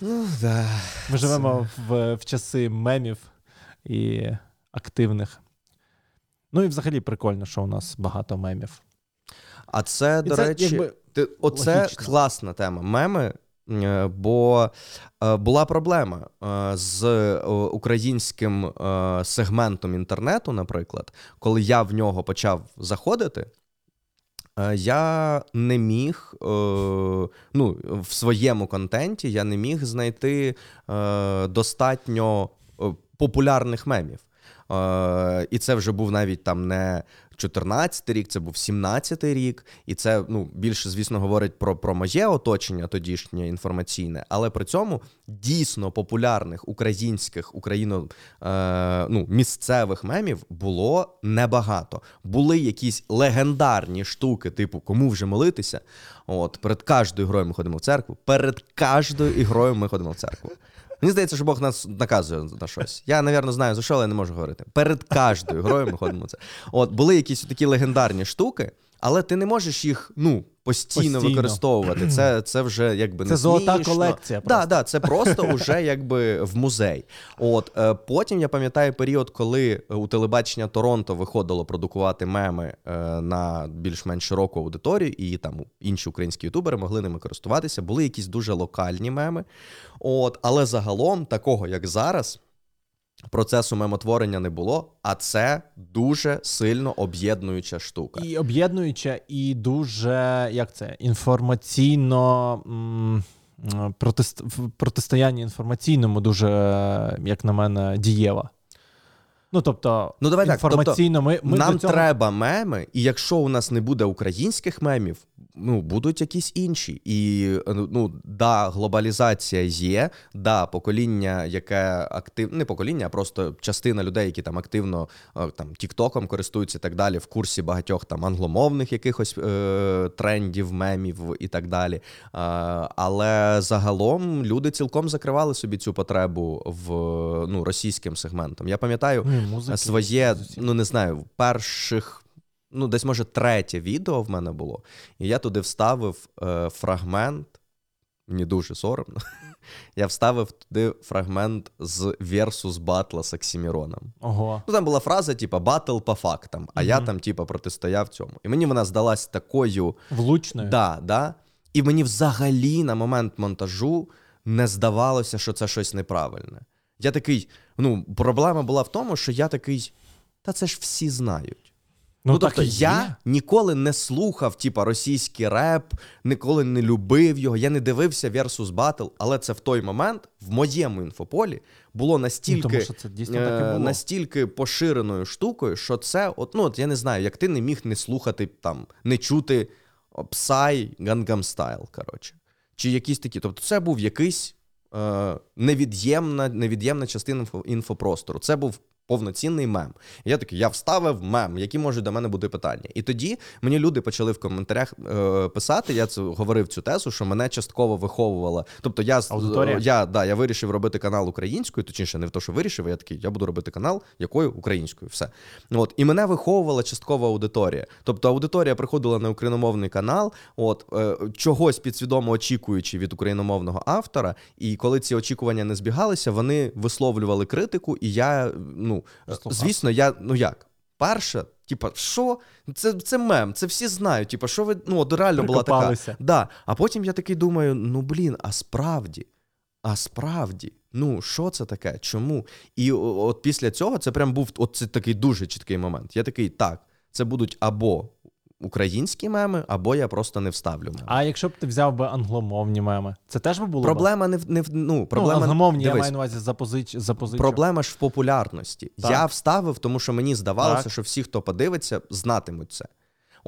Ну, да. Ми живемо в, в часи мемів і активних. Ну і взагалі прикольно, що у нас багато мемів. А це, І до це, речі, якби, ти, оце логічно. класна тема. Меми. е, Бо е, була проблема е, з українським сегментом інтернету, наприклад, коли я в нього почав заходити, я не міг ну, в своєму контенті я не міг знайти достатньо популярних мемів. Е, і це вже був навіть там не 14 рік, це був 17-й рік, і це ну більше, звісно, говорить про, про моє оточення тодішнє інформаційне, але при цьому дійсно популярних українських україно е, ну, місцевих мемів було небагато. Були якісь легендарні штуки, типу кому вже молитися. От перед кожною грою ми ходимо в церкву. Перед кожною ігрою ми ходимо в церкву. Мені здається, що Бог нас наказує на щось. Я, навірно, знаю за що, але я не можу говорити. Перед кожною грою ми ходимо це. От були якісь такі легендарні штуки, але ти не можеш їх ну постійно, Постійно. використовувати. Це, це вже якби Це не золота смішно. колекція Да, просто. да, це просто вже якби в музей. От е, потім я пам'ятаю період, коли у телебачення Торонто виходило продукувати меми е, на більш-менш широку аудиторію, і там інші українські ютубери могли ними користуватися. Були якісь дуже локальні меми. От, але загалом, такого як зараз. Процесу мемотворення не було, а це дуже сильно об'єднуюча штука. І об'єднуюча, і дуже як це інформаційно. м, Протист... протистояння інформаційному дуже, як на мене, дієва. Ну, тобто, Ну, давай так, інформаційно ми, ми Нам цього... треба меми, і якщо у нас не буде українських мемів, ну будуть якісь інші. І ну да, глобалізація є, да, покоління, яке актив, не покоління, а просто частина людей, які там активно е, там Тіктоком користуються і так далі, в курсі багатьох там англомовних якихось е, трендів, мемів і так далі. Е, але загалом люди цілком закривали собі цю потребу в ну, російським сегментом. Я пам'ятаю музики, своє, ну не знаю, перших. Ну, десь, може, третє відео в мене було, і я туди вставив е, фрагмент мені дуже соромно. Я вставив туди фрагмент з Версус Батла з Оксіміроном. Ого. Ну, там була фраза, типа, батл по фактам, а я там, типа, протистояв цьому. І мені вона здалась такою. Влучною. Да, да. І мені взагалі на момент монтажу не здавалося, що це щось неправильне. Я такий, ну, проблема була в тому, що я такий, та це ж всі знають. Ну, Ну, тобто я є. ніколи не слухав, типа, російський реп, ніколи не любив його, я не дивився Versus Battle, але це в той момент в моєму інфополі було настільки, Ну, тому що це дійсно так і е, було. настільки поширеною штукою, що це, от, ну, от я не знаю, як ти не міг не слухати, там, не чути Psy, Gangnam Style, коротше. Чи якісь такі. Тобто це був якийсь невід'ємна, невід'ємна частина інфопростору. Це був повноцінний мем. Я такий, я вставив мем, які можуть до мене бути питання. І тоді мені люди почали в коментарях е, писати. Я це говорив цю тезу, що мене частково виховувала. Тобто, я Аудиторія? я, да, я вирішив робити канал українською, точніше, не в те, що вирішив, я такий, я буду робити канал якою українською. Все. От і мене виховувала часткова аудиторія. Тобто аудиторія приходила на україномовний канал, от е, чогось підсвідомо очікуючи від україномовного автора. І коли ці очікування не збігалися, вони висловлювали критику, і я ну Слухав. звісно, я ну як. Перша, типа, що? Це, це мем, це всі знають. Типа, що ви ну от реально була така. Да. А потім я такий думаю: ну блін, а справді, а справді, ну що це таке? Чому? І от після цього це прям був от це такий дуже чіткий момент. Я такий, так, це будуть або українські меми, або я просто не вставлю меми. А якщо б ти взяв би англомовні меми, це теж би було? Проблема не в не в ну, проблема ну, англомовні, я маю на увазі запозич, запозичу. Проблема ж в популярності. Так. Я вставив, тому що мені здавалося, Так. що всі, хто подивиться, знатимуть це.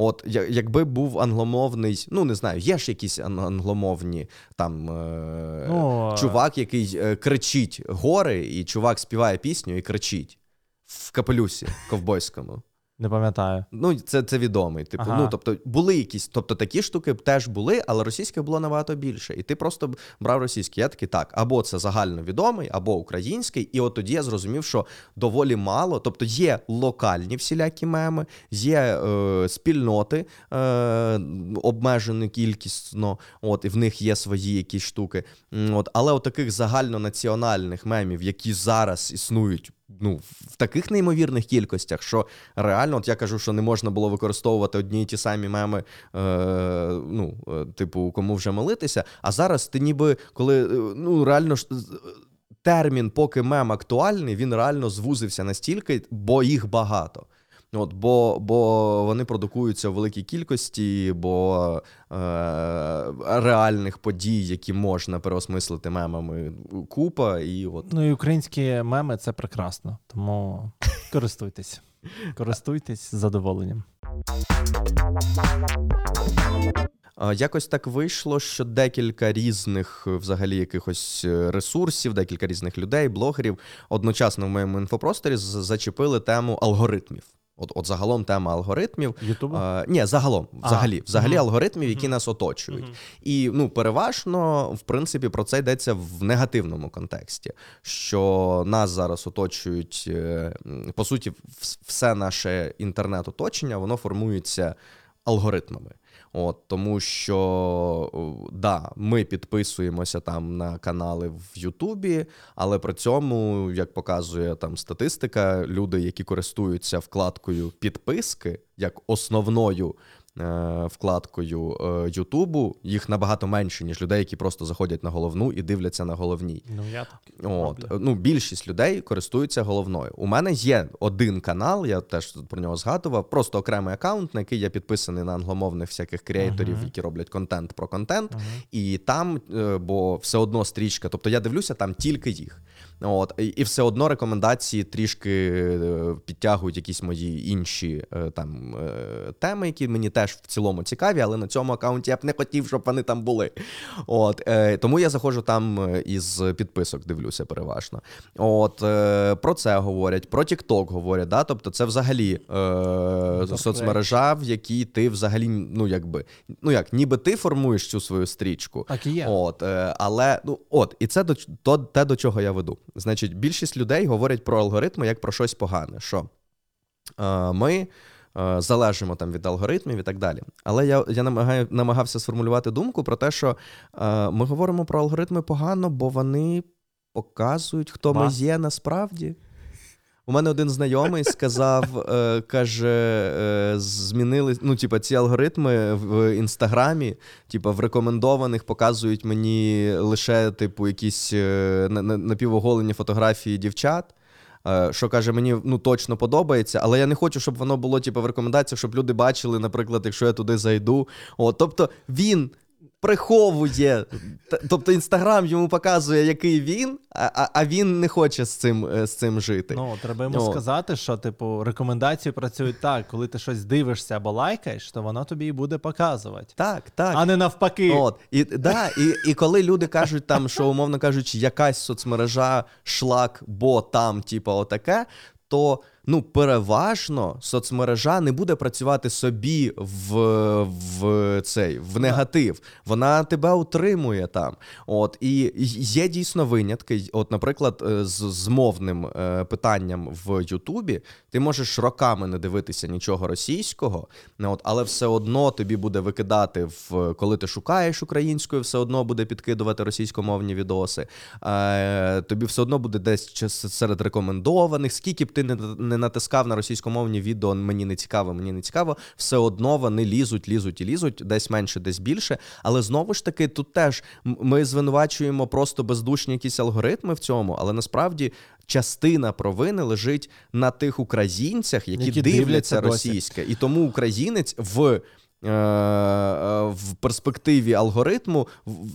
От якби був англомовний, ну не знаю, є ж якісь англомовні там е- Ну, чувак, який е, кричить гори, і чувак співає пісню і кричить в капелюсі ковбойському. Не пам'ятаю. Ну, це, це відомий. Типу, Ага. ну тобто були якісь, тобто такі штуки теж були, але російське було набагато більше. І ти просто брав російський. Я такий так, або це загальновідомий, або український. І от тоді я зрозумів, що доволі мало. Тобто є локальні всілякі меми, є е, спільноти е, обмежені кількісно, от і в них є свої якісь штуки. От, але от таких загальнонаціональних мемів, які зараз існують. Ну, в таких неймовірних кількостях, що реально, от я кажу, що не можна було використовувати одні і ті самі меми, е, ну, е, типу, кому вже молитися. А зараз ти ніби коли е, ну реально. Термін, поки мем актуальний, він реально звузився настільки, бо їх багато. От, бо, бо вони продукуються в великій кількості, бо е, реальних подій, які можна переосмислити мемами, купа, і от Ну і українські меми це прекрасно. Тому користуйтесь. Користуйтесь з задоволенням. Якось так вийшло, що декілька різних взагалі якихось е, ресурсів, декілька різних людей, блогерів одночасно в моєму інфопросторі зачепили тему алгоритмів. От, от загалом тема алгоритмів. А, ні, загалом, А, взагалі, взагалі алгоритмів, які нас оточують. І ну, переважно, в принципі, про це йдеться в негативному контексті, що нас зараз оточують, е, по суті, все наше інтернет-оточення, воно формується алгоритмами. От, тому що да, ми підписуємося там на канали в Ютубі, але при цьому, як показує там статистика, люди, які користуються вкладкою підписки як основною е, вкладкою е, Ютубу, їх набагато менше, ніж людей, які просто заходять на головну і дивляться на головній. Ну, я так. От, ну, більшість людей користуються головною. У мене є один канал, я теж тут про нього згадував, просто окремий аккаунт, на який я підписаний на англомовних всяких креаторів, Мгм. які роблять контент про контент. Мгм. І там, е, бо все одно стрічка, тобто я дивлюся там тільки їх. От, і, і все одно рекомендації трішки е, підтягують якісь мої інші е, там е, теми, які мені теж в цілому цікаві, але на цьому аккаунті я б не хотів, щоб вони там були. От, тому я заходжу там із підписок, дивлюся переважно. От, про це говорять, про TikTok говорять. Да? Тобто, це взагалі е, соцмережа, в якій ти взагалі, ну якби, ну як, ніби ти формуєш цю свою стрічку. Так і є. От, але ну от, і це до то, те, до чого я веду. Значить, більшість людей говорять про алгоритми як про щось погане. Що е, ми е, залежимо там від алгоритмів і так далі. Але я я намагаю, намагався сформулювати думку про те, що е, ми говоримо про алгоритми погано, бо вони показують, хто Ба. ми є насправді. У мене один знайомий сказав, е, каже, е, змінили ну, типа, ці алгоритми в інстаграмі, типа, в рекомендованих показують мені лише, типу, якісь е, напівоголені фотографії дівчат. Е, що каже, мені ну точно подобається, але я не хочу, щоб воно було типу, в рекомендаціях, щоб люди бачили, наприклад, якщо я туди зайду. О, тобто він приховує. Тобто інстаграм йому показує, який він, а а він не хоче з цим е, з цим жити. Ну, треба йому О. сказати, що, типу, рекомендації працюють так, коли ти щось дивишся або лайкаєш, то воно тобі і буде показувати. Так, так. А не навпаки. От. І да, і, і коли люди кажуть, там, що, умовно кажучи, якась соцмережа, шлак, бо там, типу, отаке, то ну, переважно соцмережа не буде працювати собі в в цей в негатив. Вона тебе утримує там. От І є дійсно винятки. От, наприклад, е, з, з мовним е, питанням в Ютубі ти можеш роками не дивитися нічого російського, от, але все одно тобі буде викидати, в коли ти шукаєш українською, все одно буде підкидувати російськомовні відоси. Е, Тобі все одно буде десь серед рекомендованих, скільки б ти не не натискав на російськомовні відео, мені не цікаво, мені не цікаво, все одно вони лізуть, лізуть і лізуть, десь менше, десь більше. Але знову ж таки, тут теж ми звинувачуємо просто бездушні якісь алгоритми в цьому, але насправді. Частина провини лежить на тих українцях, які, які дивляться, дивляться російське, і тому українець в Е, в перспективі алгоритму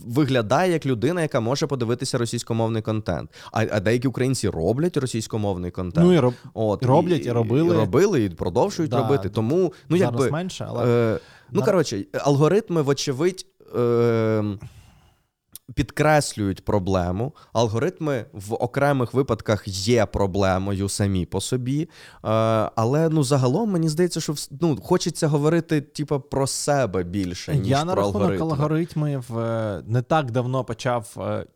виглядає як людина, яка може подивитися російськомовний контент. А а деякі українці роблять російськомовний контент. Ну і роб... От, роблять, і, і робили І робили, і продовжують да, робити. Тому ну якби менше, але е, ну коротше, алгоритми, вочевидь. Е, підкреслюють проблему. Алгоритми в окремих випадках є проблемою самі по собі. Е, але ну загалом мені здається, що ну, хочеться говорити типу, про себе більше. ніж Я про на рахунок алгоритмів е, не так давно почав е,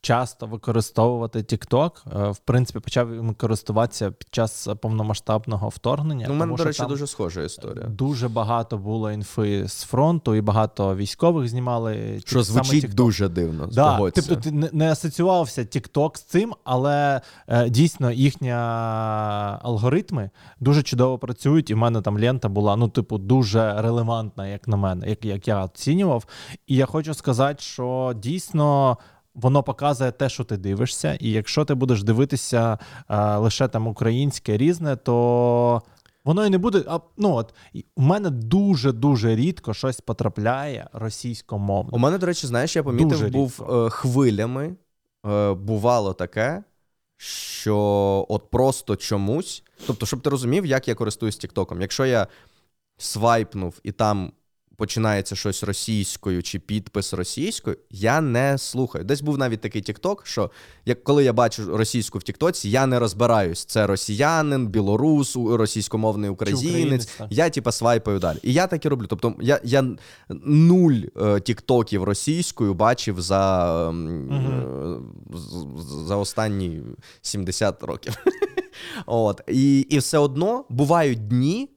часто використовувати TikTok. Е, в принципі, почав їм користуватися під час повномасштабного вторгнення. Ну, У мене, до речі, дуже схожа історія. Дуже багато було інфи з фронту, і багато військових знімали. Що звучить TikTok. дуже дивно. Да, Тобто ти не асоціювався TikTok з цим, але е, дійсно їхні алгоритми дуже чудово працюють. І в мене там лента була, ну, типу, дуже релевантна, як на мене, як, як я оцінював. І я хочу сказати, що дійсно воно показує те, що ти дивишся, і якщо ти будеш дивитися а, лише там українське різне, то. Воно і не буде. А, ну от У мене дуже-дуже рідко щось потрапляє російськомовно. У мене, до речі, знаєш, я помітив, дуже був е, хвилями. Е, бувало таке, що от просто чомусь. Тобто, щоб ти розумів, як я користуюсь Тіктоком. Якщо я свайпнув і там починається щось російською чи підпис російською, я не слухаю. Десь був навіть такий Тікток, що як коли я бачу російську в Тіктоці, я не розбираюсь. Це росіянин, білорус, російськомовний українець. Я типа свайпаю далі. І я так і роблю. Тобто я я нуль е, тіктоків російською бачив за, угу. за останні 70 років. От. І, І все одно бувають дні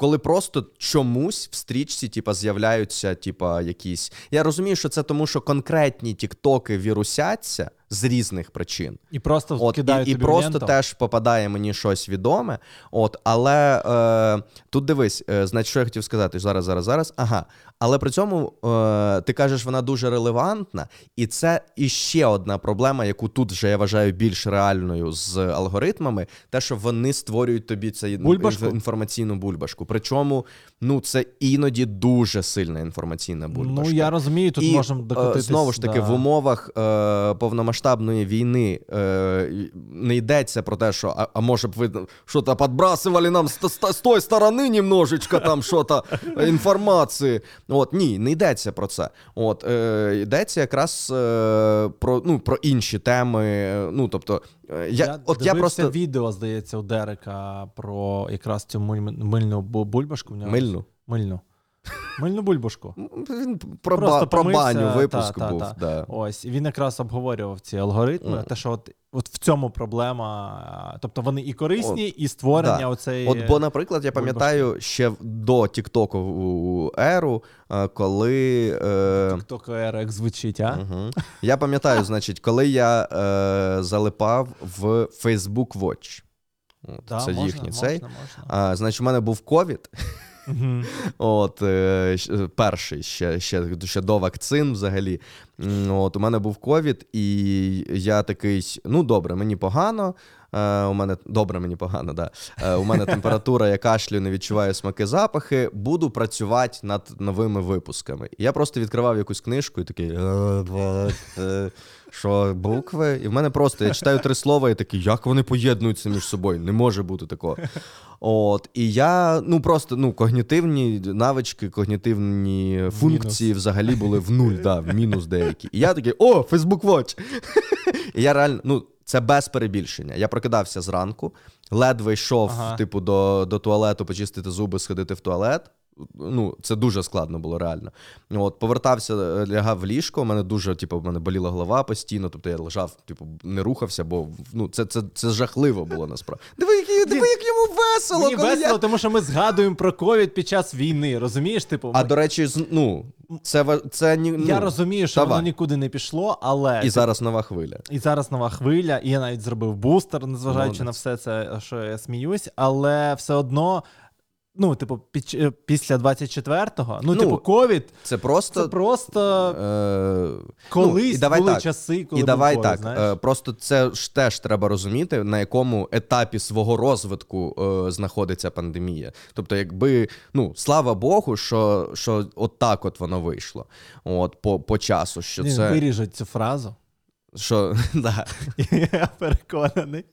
коли просто чомусь в стрічці, типа, з'являються, типа, якісь. Я розумію, що це тому, що конкретні тіктоки вірусяться з різних причин. І просто от, І, і просто теж попадає мені щось відоме. От, Але е, тут дивись, е, значить, що я хотів сказати зараз, зараз, зараз. Ага. Але при цьому е, ти кажеш, вона дуже релевантна, і це іще одна проблема, яку тут вже я вважаю більш реальною з алгоритмами, те, що вони створюють тобі цю бульбашку? інформаційну бульбашку. Причому ну це іноді дуже сильна інформаційна бульбашка. Ну я розумію, тут і, можемо докотитись. Знову ж таки, да. в умовах е, повномасштабної війни е, не йдеться про те, що а, а може б ви що то підбрасували нам з, з, з тої сторони немножечко там що то інформації. От ні, не йдеться про це. От е, йдеться якраз е, про ну про інші теми. Ну тобто, е, я я, от я просто відео здається у Дерека про якраз цю мильну бульбашку. Мильну? Мильну. Мильну бульбашку. Він про, Просто про помився, баню випуск та, та, був. та. Да. Ось, він якраз обговорював ці алгоритми. Мгм. Те, що от, от в цьому проблема. Тобто вони і корисні, і створення да. оцеї. От, бо, наприклад, я пам'ятаю ще до Тіктоку еру, е, коли. Е, TikTok era, як звучить, а? Угу. Я пам'ятаю, значить, коли я е, залипав в Facebook Watch. От, Да, це можна, їхній можна, цей. можна. А, значить, у мене був ковід. От, е, перший ще, ще, ще до вакцин взагалі. От, у мене був ковід, і я такий: ну, добре, мені погано. Е, у мене добре, мені погано, да. Е, у мене температура, я кашлю, не відчуваю смаки запахи. Буду працювати над новими випусками. Я просто відкривав якусь книжку і такий. «Е, два, е, Що букви? І в мене просто я читаю три слова і такий, як вони поєднуються між собою? Не може бути такого. От, і я, ну просто ну, когнітивні навички, когнітивні функції взагалі були в нуль, да, в мінус деякі. І я такий, о, Facebook Watch. І я реально, ну, це без перебільшення. Я прокидався зранку, ледве йшов, Ага. типу, до, до туалету, почистити зуби, сходити в туалет. Ну, це дуже складно було реально. От, повертався, е, лягав в ліжко. У мене дуже, типу, в мене боліла голова постійно. Тобто я лежав, типу, не рухався, бо ну, це, це, це жахливо було насправді. Диви, як, диви, як йому весело, Мені коли весело, я. тому що ми згадуємо про ковід під час війни. Розумієш? Типу, А ми- до речі, ну, це, це ні, ну, я розумію, що давай. воно нікуди не пішло, але І зараз нова хвиля. І зараз нова хвиля, і я навіть зробив бустер, незважаючи Молодець. на все це, що я сміюсь, але все одно. Ну, типу, під, після 24-го, ну, Ну, типу, ковід Це просто. це просто Е, колись ну, і давай були так. часи, коли І давай COVID, так. знаєш. Е, просто це ж теж треба розуміти, на якому етапі свого розвитку е, знаходиться пандемія. Тобто, якби, ну, слава Богу, що, що от так от воно вийшло. От по, по часу, що Ні, це. Виріжуть цю фразу. Що, да. Я переконаний.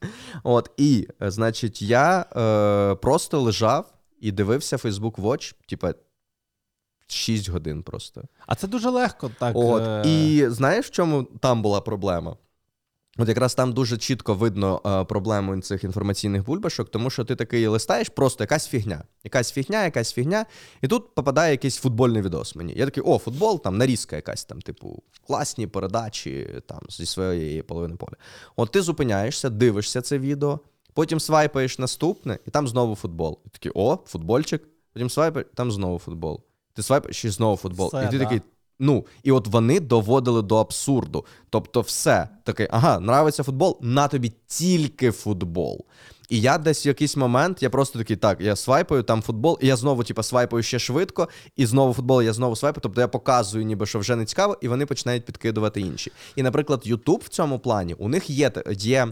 От, і, е, значить, я е, просто лежав і дивився Facebook Watch, типа, 6 годин просто. А це дуже легко так. От, е, і знаєш, в чому там була проблема? От якраз там дуже чітко видно е, проблему цих інформаційних бульбашок, тому що ти такий листаєш, просто якась фігня. Якась фігня, якась фігня, і тут попадає якийсь футбольний відос мені. Я такий, о, футбол, там нарізка якась там, типу, класні передачі там зі своєї половини поля. От ти зупиняєшся, дивишся це відео, потім свайпаєш наступне, і там знову футбол. І такий, о, футбольчик, потім свайпаєш, там знову футбол. Ти свайпаєш і знову футбол. Все, і ти да. такий. Ну, і от вони доводили до абсурду. Тобто, все такий, ага, нравиться футбол, на тобі тільки футбол. І я десь в якийсь момент, я просто такий, так, я свайпаю, там футбол, і я знову, типу, свайпаю ще швидко, і знову футбол, я знову свайпаю. Тобто я показую, ніби що вже не цікаво, і вони починають підкидувати інші. І, наприклад, YouTube в цьому плані у них є, є е,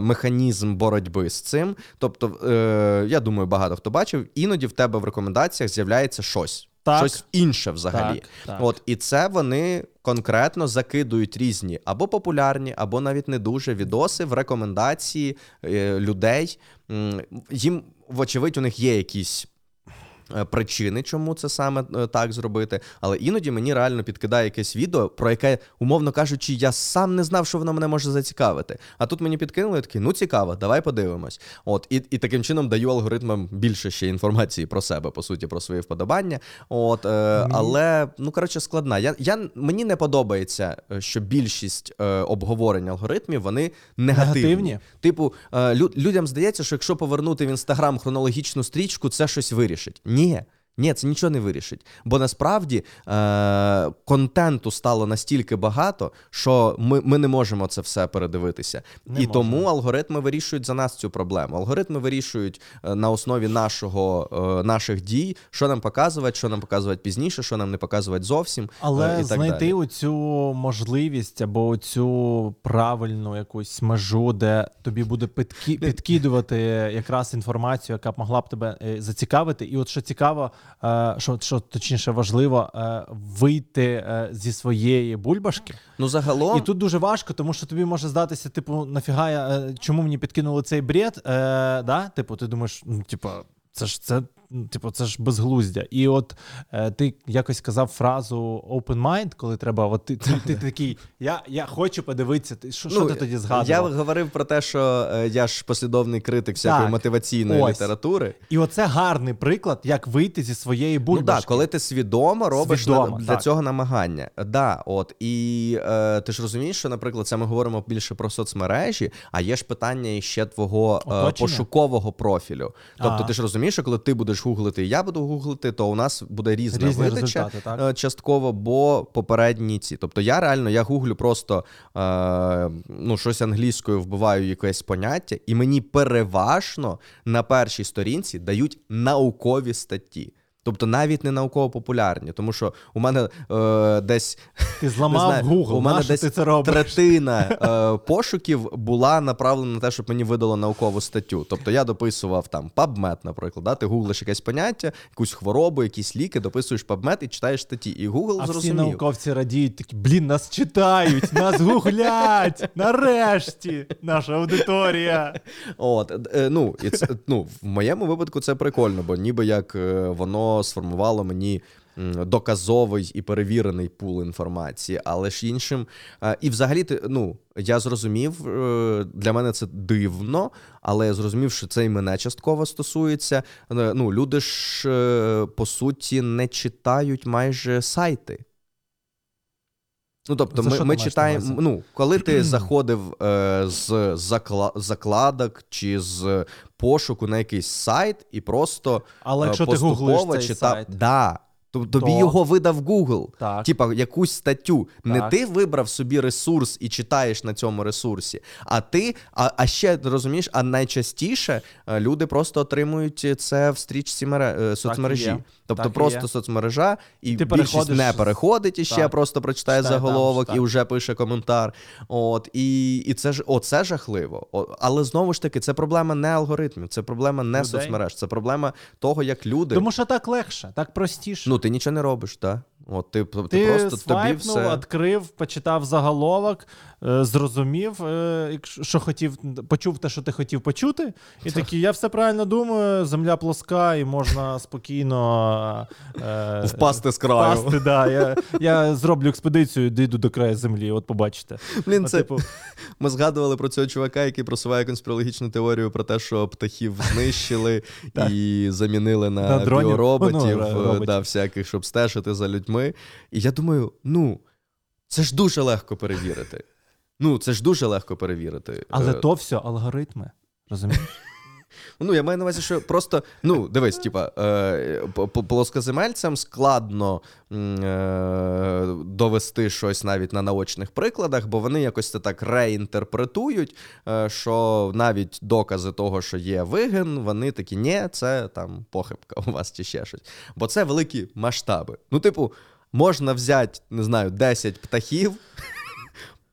механізм боротьби з цим. Тобто, е, я думаю, багато хто бачив, іноді в тебе в рекомендаціях з'являється щось. Так. Щось інше взагалі. Так, так. От і це вони конкретно закидують різні або популярні, або навіть не дуже відоси в рекомендації е, людей. Їм, вочевидь, у них є якісь. Е, Причини, чому це саме е, так зробити, але іноді мені реально підкидає якесь відео, про яке, умовно кажучи, я сам не знав, що воно мене може зацікавити. А тут мені підкинули такий, ну цікаво, давай подивимось. От і, і таким чином даю алгоритмам більше ще інформації про себе, по суті, про свої вподобання. От, е, але ну коротше, складна. Я, я мені не подобається, е, що більшість е, обговорень алгоритмів вони негативні. Негативні? Типу, е, лю- людям здається, що якщо повернути в інстаграм хронологічну стрічку, це щось вирішить. Ні. Ні, це нічого не вирішить. Бо насправді е- контенту стало настільки багато, що ми, ми не можемо це все передивитися. Не І можемо. тому алгоритми вирішують за нас цю проблему. Алгоритми вирішують е, на основі нашого, е, наших дій, що нам показувати, що нам показувати пізніше, що нам не показувати зовсім. е, Але і так знайти далі. оцю можливість або оцю правильну якусь межу, де тобі буде підкі... підкидувати якраз інформацію, яка б могла б тебе е, зацікавити. І от що цікаво, е, що, що точніше важливо, е, вийти е, зі своєї бульбашки. Ну, загалом, І тут дуже важко, тому що тобі може здатися, типу, нафіга, я, е, чому мені підкинули цей бред? Е, да? Типу, ти думаєш, ну, типу, це ж це типу, це ж безглуздя. І от е, ти якось казав фразу open mind, коли треба, от ти, ти, ти, такий, я я хочу подивитися, ти, що, що Ну, ти тоді згадував? Я говорив про те, що е, я ж послідовний критик всякої Так. мотиваційної Ось. літератури. І оце гарний приклад, як вийти зі своєї Ну так, коли ти свідомо робиш Свідомо, для так. цього намагання. Да, от і е, ти ж розумієш, що, наприклад, це ми говоримо більше про соцмережі, а є ж питання іще твого е, пошукового профілю. Тобто, Ага. ти ж розумієш, що коли ти будеш гуглити, і я буду гуглити, то у нас буде різна Різні видача так? е, частково, бо попередні ці. Тобто я реально я гуглю просто е, ну, щось англійською вбиваю якесь поняття, і мені переважно на першій сторінці дають наукові статті. Тобто навіть не науково-популярні, тому що у мене е, десь Ти не знаю, Google, у мене десь ти це робиш? третина е, пошуків була направлена на те, щоб мені видало наукову статтю. Тобто я дописував там PubMed, наприклад. Да? Ти гуглиш якесь поняття, якусь хворобу, якісь ліки, дописуєш PubMed і читаєш статті. І Google А всі науковці радіють, такі, блін, нас читають, нас гуглять. Нарешті наша аудиторія. От, е, ну, і це, ну, в моєму випадку це прикольно, бо ніби як е, воно сформувало мені доказовий і перевірений пул інформації, але ж іншим. е, І взагалі, ну, я зрозумів, е, для мене це дивно, але я зрозумів, що це і мене частково стосується. Е, Ну, люди ж, по суті, не читають майже сайти. Ну, тобто, За ми, ми читаємо. Ну, коли ти заходив е, з закла- закладок чи з пошуку на якийсь сайт і просто Але якщо поступово ти гуглиш цей читав. сайт, Да. Тоб- Тобі То- його видав Google. Так. Типа якусь статтю. Не ти вибрав собі ресурс і читаєш на цьому ресурсі, а ти, а, а ще розумієш, а найчастіше е, люди просто отримують це в стрічці мере, е, соцмережі. є. Тобто Так просто є. соцмережа, і Ти більшість не переходить і ще Так. просто прочитає Читає заголовок там, і вже пише коментар. От і, і це ж оце жахливо. О, але знову ж таки, це проблема не алгоритмів, це проблема не Людей. соцмереж, це проблема того, як люди. Тому що так легше, так простіше. Ну, ти нічого не робиш, так? От ти, ти, ти просто тобі все. відкрив, почитав заголовок, е, зрозумів, е, що хотів, почув те, що ти хотів почути, і такий, я все правильно думаю, земля плоска, і можна спокійно е, Впасти з краю. Впасти, да. Я, я зроблю експедицію, дійду до краю землі, от побачите. Блін, От, це типу, ми згадували про цього чувака, який просуває конспірологічну теорію про те, що птахів знищили і замінили на, На біороботів, Ну, е, роботів. да, всяких, щоб стежити за людьми. І я думаю, ну, це ж дуже легко перевірити. Ну, це ж дуже легко перевірити. але Е, то все алгоритми. Розумієш? Ну, я маю на увазі, що просто, ну, дивись, типа, е, плоскоземельцям складно е, довести щось навіть на наочних прикладах, бо вони якось це так реінтерпретують, е, що навіть докази того, що є вигин, вони такі, ні, це там похибка у вас чи ще щось. Бо це великі масштаби. Ну, типу, можна взяти, не знаю, 10 птахів.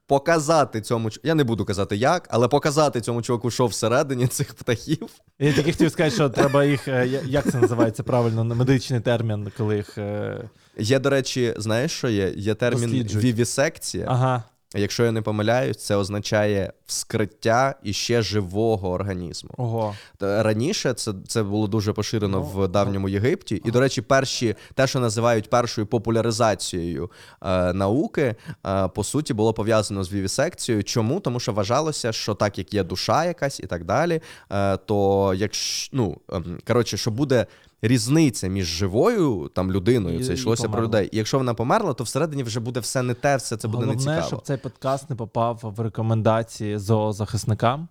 Показати цьому я не буду казати як, але показати цьому чуваку, що всередині цих птахів, Я тільки хотів сказати, що треба їх. е, Як це називається правильно? медичний термін, коли їх. е, Є, до речі, знаєш, що є? Є термін вівісекція. Ага. Якщо я не помиляюсь, це означає вскриття іще живого організму. Ого. Раніше це, це було дуже поширено Ну, в давньому Єгипті. І, до речі, перші, те, що називають першою популяризацією е, науки, е, по суті, було пов'язано з вівісекцією. Чому? Тому що вважалося, що так як є душа якась і так далі, е, то якщо ну ем, коротше, що буде. Різниця між живою там людиною, І- це йшлося про людей. І якщо вона померла, то всередині вже буде все не те, все це буде Головне, нецікаво. щоб цей подкаст не попав в рекомендації зоозахисникам,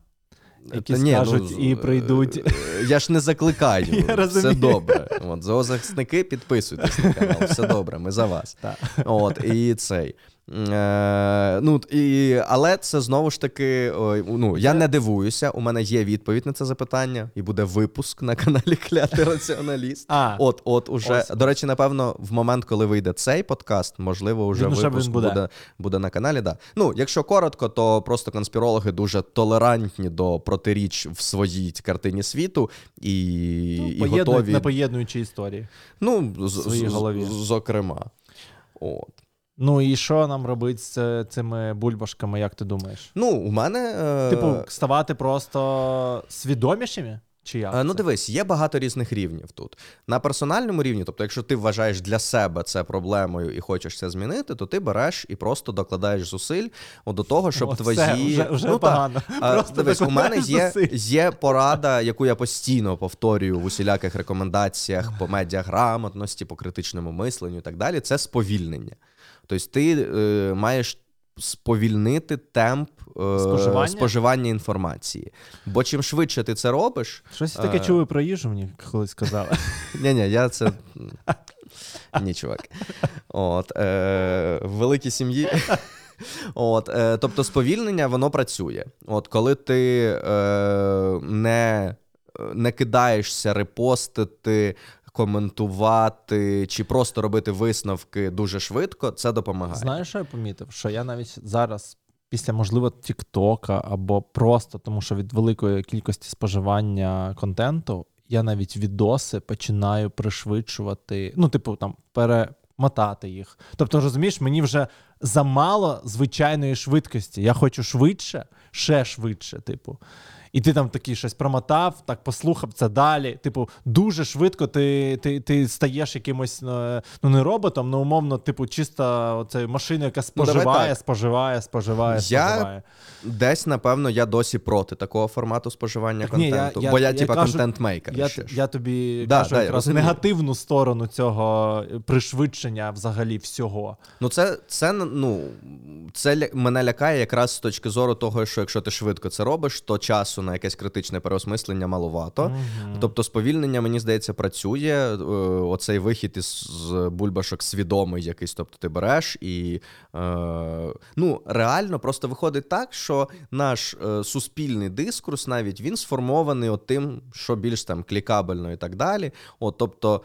які Та ні, ну, і прийдуть. е, Я ж не закликаю. Я все розумію. добре. От, зоозахисники, підписуйтесь на канал. Все добре, ми за вас. Так. От, і цей. Е, ну, і, але це знову ж таки. Ну, я не дивуюся. У мене є відповідь на це запитання, і буде випуск на каналі Клятий Раціоналіст. А, От, от уже Ось. до речі, напевно, в момент, коли вийде цей подкаст, можливо, вже Він випуск буде. буде. буде на каналі. Да. Ну, якщо коротко, то просто конспірологи дуже толерантні до протиріч в своїй картині світу і, ну, і поєднують готові. непоєднуючі історії. Ну, в своїй з- голові. з- зокрема. От. Ну і що нам робити з е, цими бульбашками, як ти думаєш? Ну, у мене. Е... Типу, ставати просто свідомішими? Чи як Е, Ну, дивись, є багато різних рівнів тут. На персональному рівні, тобто, якщо ти вважаєш для себе це проблемою і хочеш це змінити, то ти береш і просто докладаєш зусиль до того, щоб О, твої. все, вже, вже ну, погано. А, Просто Дивись, у мене є, є порада, яку я постійно повторюю в усіляких рекомендаціях по медіаграмотності, по критичному мисленню і так далі. Це сповільнення. Тобто ти е, маєш сповільнити темп е, Споживання? споживання інформації. Бо чим швидше ти це робиш, Щось таке Е, чули про їжу, мені колись казали. ні, ні, я це. Ні, чувак. От, е, в великій сім'ї. От, е, тобто, сповільнення воно працює. От коли ти е, не, не кидаєшся репостити, коментувати чи просто робити висновки дуже швидко, це допомагає. Знаєш, що я помітив? Що я навіть зараз, після, можливо, Тіктока або просто тому, що від великої кількості споживання контенту, я навіть відоси починаю пришвидшувати, ну, типу, там, перемотати їх. Тобто, розумієш, мені вже замало звичайної швидкості. Я хочу швидше, ще швидше, типу. І ти там такий щось промотав, так послухав це далі. Типу, дуже швидко ти ти, ти стаєш якимось е, ну не роботом, ну умовно, типу, чисто оцею машиною, яка Ну, споживає, так. споживає, споживає, Я споживає. Десь, напевно, я досі проти такого формату споживання Так ні, я- контенту. я- бо я, я типа, контент-мейкер. Я, ще я тобі Да, кажу да, якраз негативну сторону цього пришвидшення взагалі всього. Ну, це, це ну, це мене лякає якраз з точки зору того, що якщо ти швидко це робиш, то часу на якесь критичне переосмислення маловато. Мгм. Тобто, сповільнення, мені здається, працює. Е, Оцей вихід із бульбашок свідомий якийсь. Тобто ти береш і е, ну, реально просто виходить так, що наш е, суспільний дискурс навіть він сформований от тим, що більш там клікабельно і так далі. От, тобто,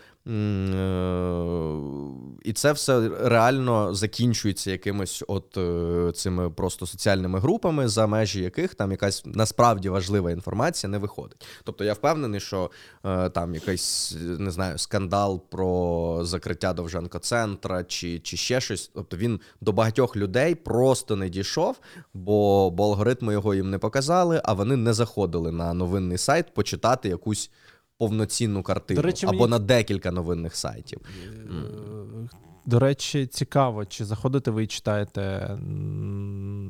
і це все реально закінчується якимось от е, цими просто соціальними групами, за межі яких там якась насправді важлива інформація не виходить. Тобто я впевнений, що е, там якийсь не знаю скандал про закриття Довженко-центра чи, чи ще щось. Тобто він до багатьох людей просто не дійшов, бо, бо алгоритми його їм не показали, а вони не заходили на новинний сайт почитати якусь. Повноцінну картину речі, або мені- на декілька новинних сайтів. Е, До речі, цікаво, чи заходите ви і читаєте.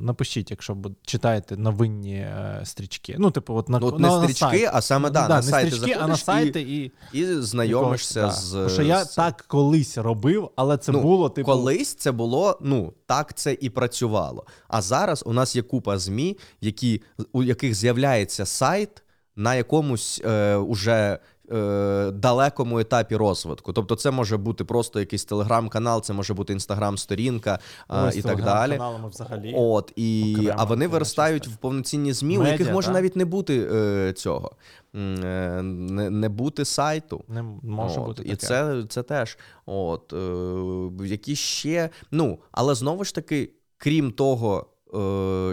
Напишіть, якщо читаєте новинні е, стрічки. Ну, типу, от на, Ну, от на, не на стрічки, сайт. а саме да, да, на не сайти стрічки, а на сайти і, і, і знайомишся якогось, з. Тому що я з так колись робив, але це ну, було типу. колись це було, ну так це і працювало. А зараз у нас є купа змі, які у яких з'являється сайт на якомусь е, уже. е, Далекому етапі розвитку, тобто це може бути просто якийсь телеграм-канал, це може бути інстаграм-сторінка а, і так далі. взагалі. От і а вони виростають в повноцінні змі, у яких може так. навіть не бути е, цього, е, не, не бути сайту. Не може От, бути і це, це теж. От, е, які ще. Ну, але знову ж таки, крім того, е,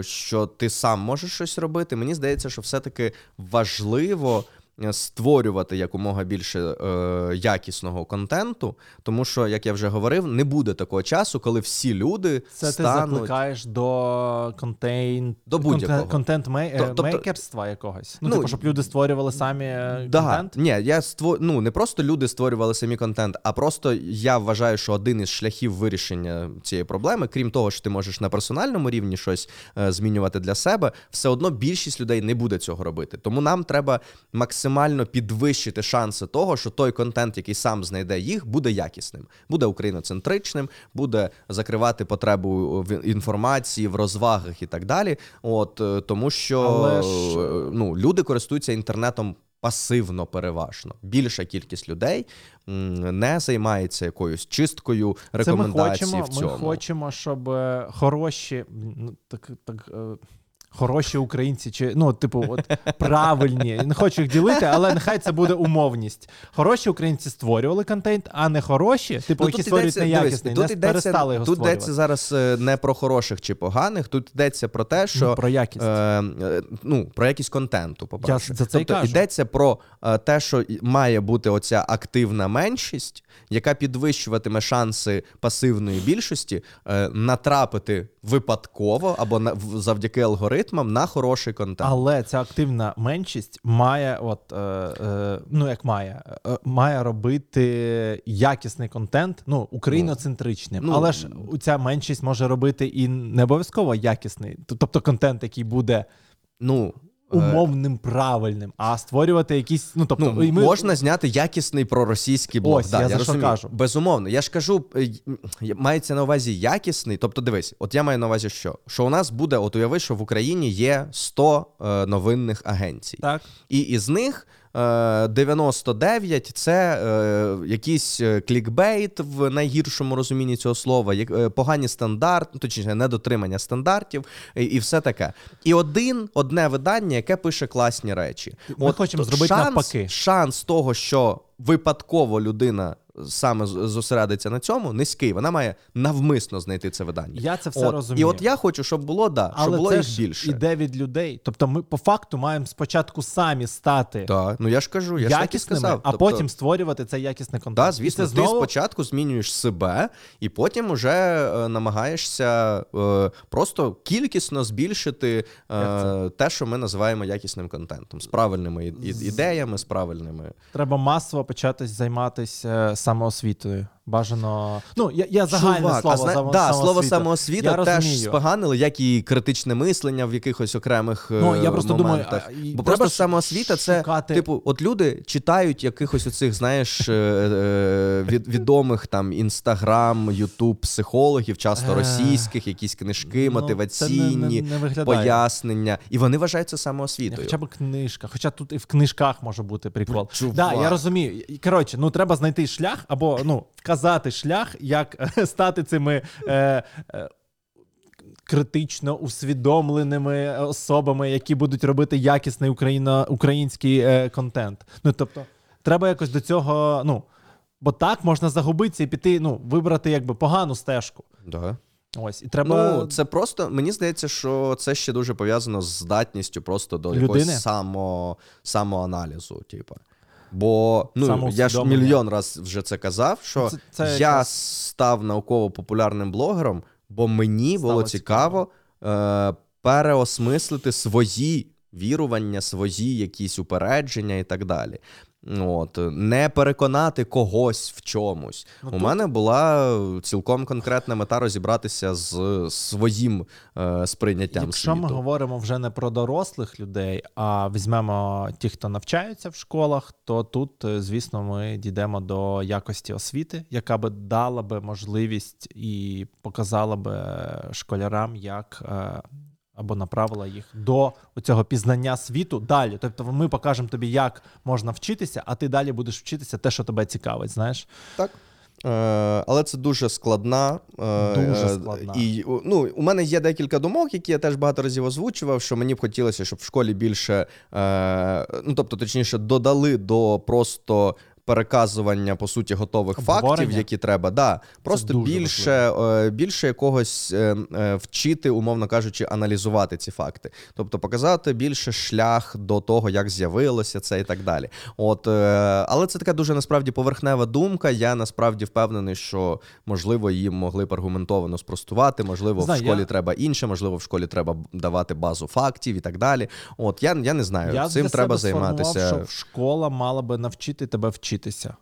що ти сам можеш щось робити, мені здається, що все-таки важливо. Е, Створювати якомога більше е, якісного контенту, тому що, як я вже говорив, не буде такого часу, коли всі люди Це ти закликаєш до контент, До будь-якого. контент То- тобто- мейкерства якогось. Ну, Ну, типу, щоб люди створювали самі е, Да, контент. ні, я ство... ну не просто люди створювали самі контент, а просто я вважаю, що один із шляхів вирішення цієї проблеми, крім того, що ти можеш на персональному рівні щось е, змінювати для себе, все одно більшість людей не буде цього робити. Тому нам треба максимально підвищити шанси того, що той контент, який сам знайде їх, буде якісним, буде україноцентричним, буде закривати потребу в інформації, в розвагах і так далі. От е, тому, що Але ж- е, ну, люди користуються інтернетом пасивно переважно. Більша кількість людей не займається якоюсь чисткою Це ми рекомендацій хочемо, в цьому. ми хочемо, щоб е, хороші, ну, так, так, хороші українці, чи ну, типу, от правильні. Не хочу їх ділити, але нехай це буде умовність. Хороші українці створювали контент, а не хороші, типу, Ну, які створюють йдеться- неякісний, дивись, не тут йдеться- перестали його Тут створювати. йдеться зараз е, не про хороших чи поганих, тут йдеться про те, що Ну, про якість. Е, е, ну, про якість контенту, по-перше. Я за це тобто кажу. йдеться про е, те, що має бути оця активна меншість, яка підвищуватиме шанси пасивної більшості е, натрапити випадково або на, завдяки алгоритмам на хороший контент. Але ця активна меншість має, от е, е, ну як має, е, має робити якісний контент, ну україноцентричним. Ну, але ж ця меншість може робити і не обов'язково якісний, тобто контент, який буде. Ну, умовним правильним, а створювати якісь. Ну тобто ну, ми... можна зняти якісний проросійський блок. Ось, да, я, я за розумію. що кажу. Безумовно. Я ж кажу, е, мається на увазі якісний. Тобто, дивись, от я маю на увазі, що Що у нас буде, от уяви, що в Україні є 100 е, новинних агенцій, так і із них. 99 це е, якийсь е, клікбейт в найгіршому розумінні цього слова, як, е, погані стандарти, ну, точніше, недотримання стандартів і, і все таке. І один одне видання, яке пише класні речі. Ми От, хочемо зробити шанс, навпаки. Шанс того, що випадково людина саме зосередиться на цьому, низький. Вона має навмисно знайти це видання. Я це все от. розумію. І от я хочу, щоб було да, Але щоб було це їх ж більше. Іде від людей. Тобто, ми по факту маємо спочатку самі стати так. Ну я ж кажу, я якісними, ж сказав. а тобто... потім створювати цей якісний контент. Так, звісно, і це знову... ти спочатку змінюєш себе, і потім вже е, намагаєшся е, просто кількісно збільшити е, те, що ми називаємо якісним контентом, з правильними ідеями, з правильними. Треба масово почати займатися е, самоосвітою. Бажано. Ну, я я загальне Чувак, слово а зна... само, да, слово самоосвіта я теж розумію. споганили, як і критичне мислення в якихось окремих ну, я просто моментах. Думаю, Бо просто самоосвіта це, шукати... типу, от люди читають якихось оцих, знаєш, е, е, від, відомих там інстаграм, ютуб психологів, часто е. російських, якісь книжки, ну, мотиваційні не, не, не пояснення. І вони вважають це самоосвітою. Хоча б книжка, хоча тут і в книжках може бути прикол. Так, да, я розумію. Коротше, ну треба знайти шлях або ну вказати шлях, як стати цими. Е, е, Критично усвідомленими особами, які будуть робити якісний україно, український е, контент. Ну тобто, треба якось до цього. Ну бо так можна загубитися і піти, ну, вибрати якби погану стежку. Да. Ось і треба. Ну, це просто мені здається, що це ще дуже пов'язано з здатністю просто до Людини? якогось само, самоаналізу. Типу. Бо ну я ж мільйон раз вже це казав, що це, це я якраз... став науково-популярним блогером, бо мені Стало було цікаво, цікаво. Е, переосмислити свої вірування, свої якісь упередження і так далі. От, Не переконати когось в чомусь. Ну, У тут... мене була цілком конкретна мета розібратися з своїм е, сприйняттям. Якщо світу. ми говоримо вже не про дорослих людей, а візьмемо ті, хто навчаються в школах, то тут, е, звісно, ми дійдемо до якості освіти, яка би дала би можливість і показала би школярам, як. Е, або направила їх до цього пізнання світу далі. Тобто, ми покажемо тобі, як можна вчитися, а ти далі будеш вчитися те, що тебе цікавить. Знаєш, так. Е, але це дуже складна. Е, дуже складна. І ну, у мене є декілька думок, які я теж багато разів озвучував, що мені б хотілося, щоб в школі більше, е, ну тобто, точніше, додали до просто переказування по суті готових фактів, які треба. Да, Просто більше е, більше якогось е, е, вчити, умовно кажучи, аналізувати ці факти. Тобто показати більше шлях до того, як з'явилося це і так далі. От, Але це така дуже насправді поверхнева думка. Я насправді впевнений, що можливо їм могли б аргументовано спростувати, можливо, Знаю, в школі я... треба інше, можливо, в школі треба давати базу фактів і так далі. От я я не знаю, я цим треба займатися. що Школа мала би навчити тебе вчити вчитися.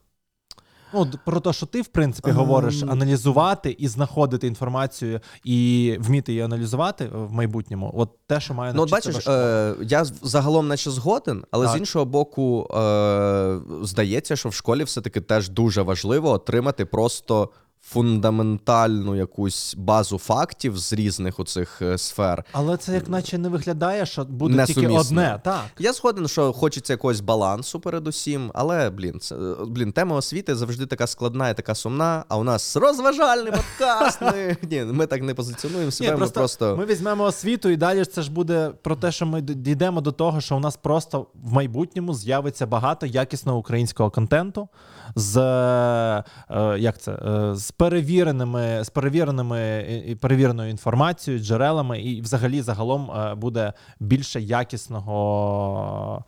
Ну, Про те, що ти, в принципі, говориш, аналізувати і знаходити інформацію, і вміти її аналізувати в майбутньому. От те, що має Ну, бачиш, е, я загалом наче згоден, але так. з іншого боку, е, здається, що в школі все-таки теж дуже важливо отримати просто фундаментальну якусь базу фактів з різних оцих е, сфер. Але це як наче не виглядає, що буде не тільки одне. Так. Я згоден, що хочеться якогось балансу передусім, але блін, це, блін, тема освіти завжди така складна і така сумна. А у нас розважальний подкаст. Ні, ми так не позиціонуємо себе. Ні, просто, ми просто ми візьмемо освіту, і далі це ж буде про те, що ми дійдемо до того, що у нас просто в майбутньому з'явиться багато якісного українського контенту з е, як це е, з перевіреними з перевіреними перевіреною інформацією, джерелами, і взагалі загалом е, буде більше якісного.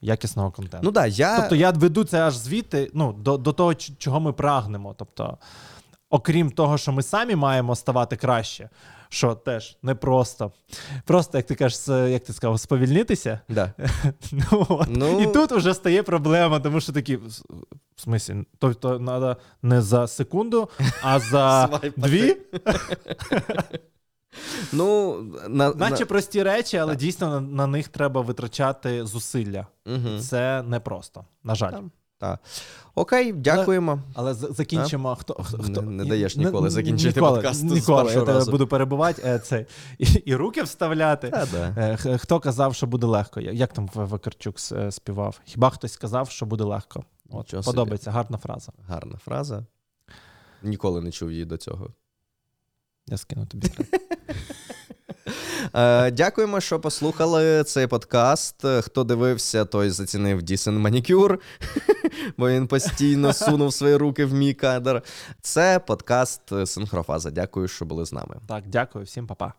Якісного контенту. Ну, да, я... Тобто я веду це аж звідти ну, до до того, чого ми прагнемо. Тобто, окрім того, що ми самі маємо ставати краще, що теж непросто. Просто, як ти кажеш, як ти сказав, сповільнитися. Да. Ну, от. Ну- І тут вже стає проблема, тому що такі. в смислі, тобто треба не за секунду, а за дві. Ну, на, Наче на... прості речі, але дійсно на, на них треба витрачати зусилля. Угу. Це непросто, на жаль. Там. Так. Окей, дякуємо. Але з- закінчимо. Хто, хто, Не- хто не даєш ніколи закінчити ніколи, подкаст з Ніколи. першого Я тебе буду перебувати е, це, і, і руки вставляти. Та, да. Е, Хто казав, що буде легко? Як там Вакарчук е, співав? Хіба хтось сказав, що буде легко? От, Нічого собі. подобається, гарна фраза. Гарна фраза. Ніколи не чув її до цього. Я скину тобі. Е, дякуємо, що послухали цей подкаст. Е, Хто дивився, той зацінив Дісен Манікюр, бо він постійно сунув свої руки в мій кадр. Це подкаст Синхрофаза. Дякую, що були з нами. Так, дякую, всім па-па.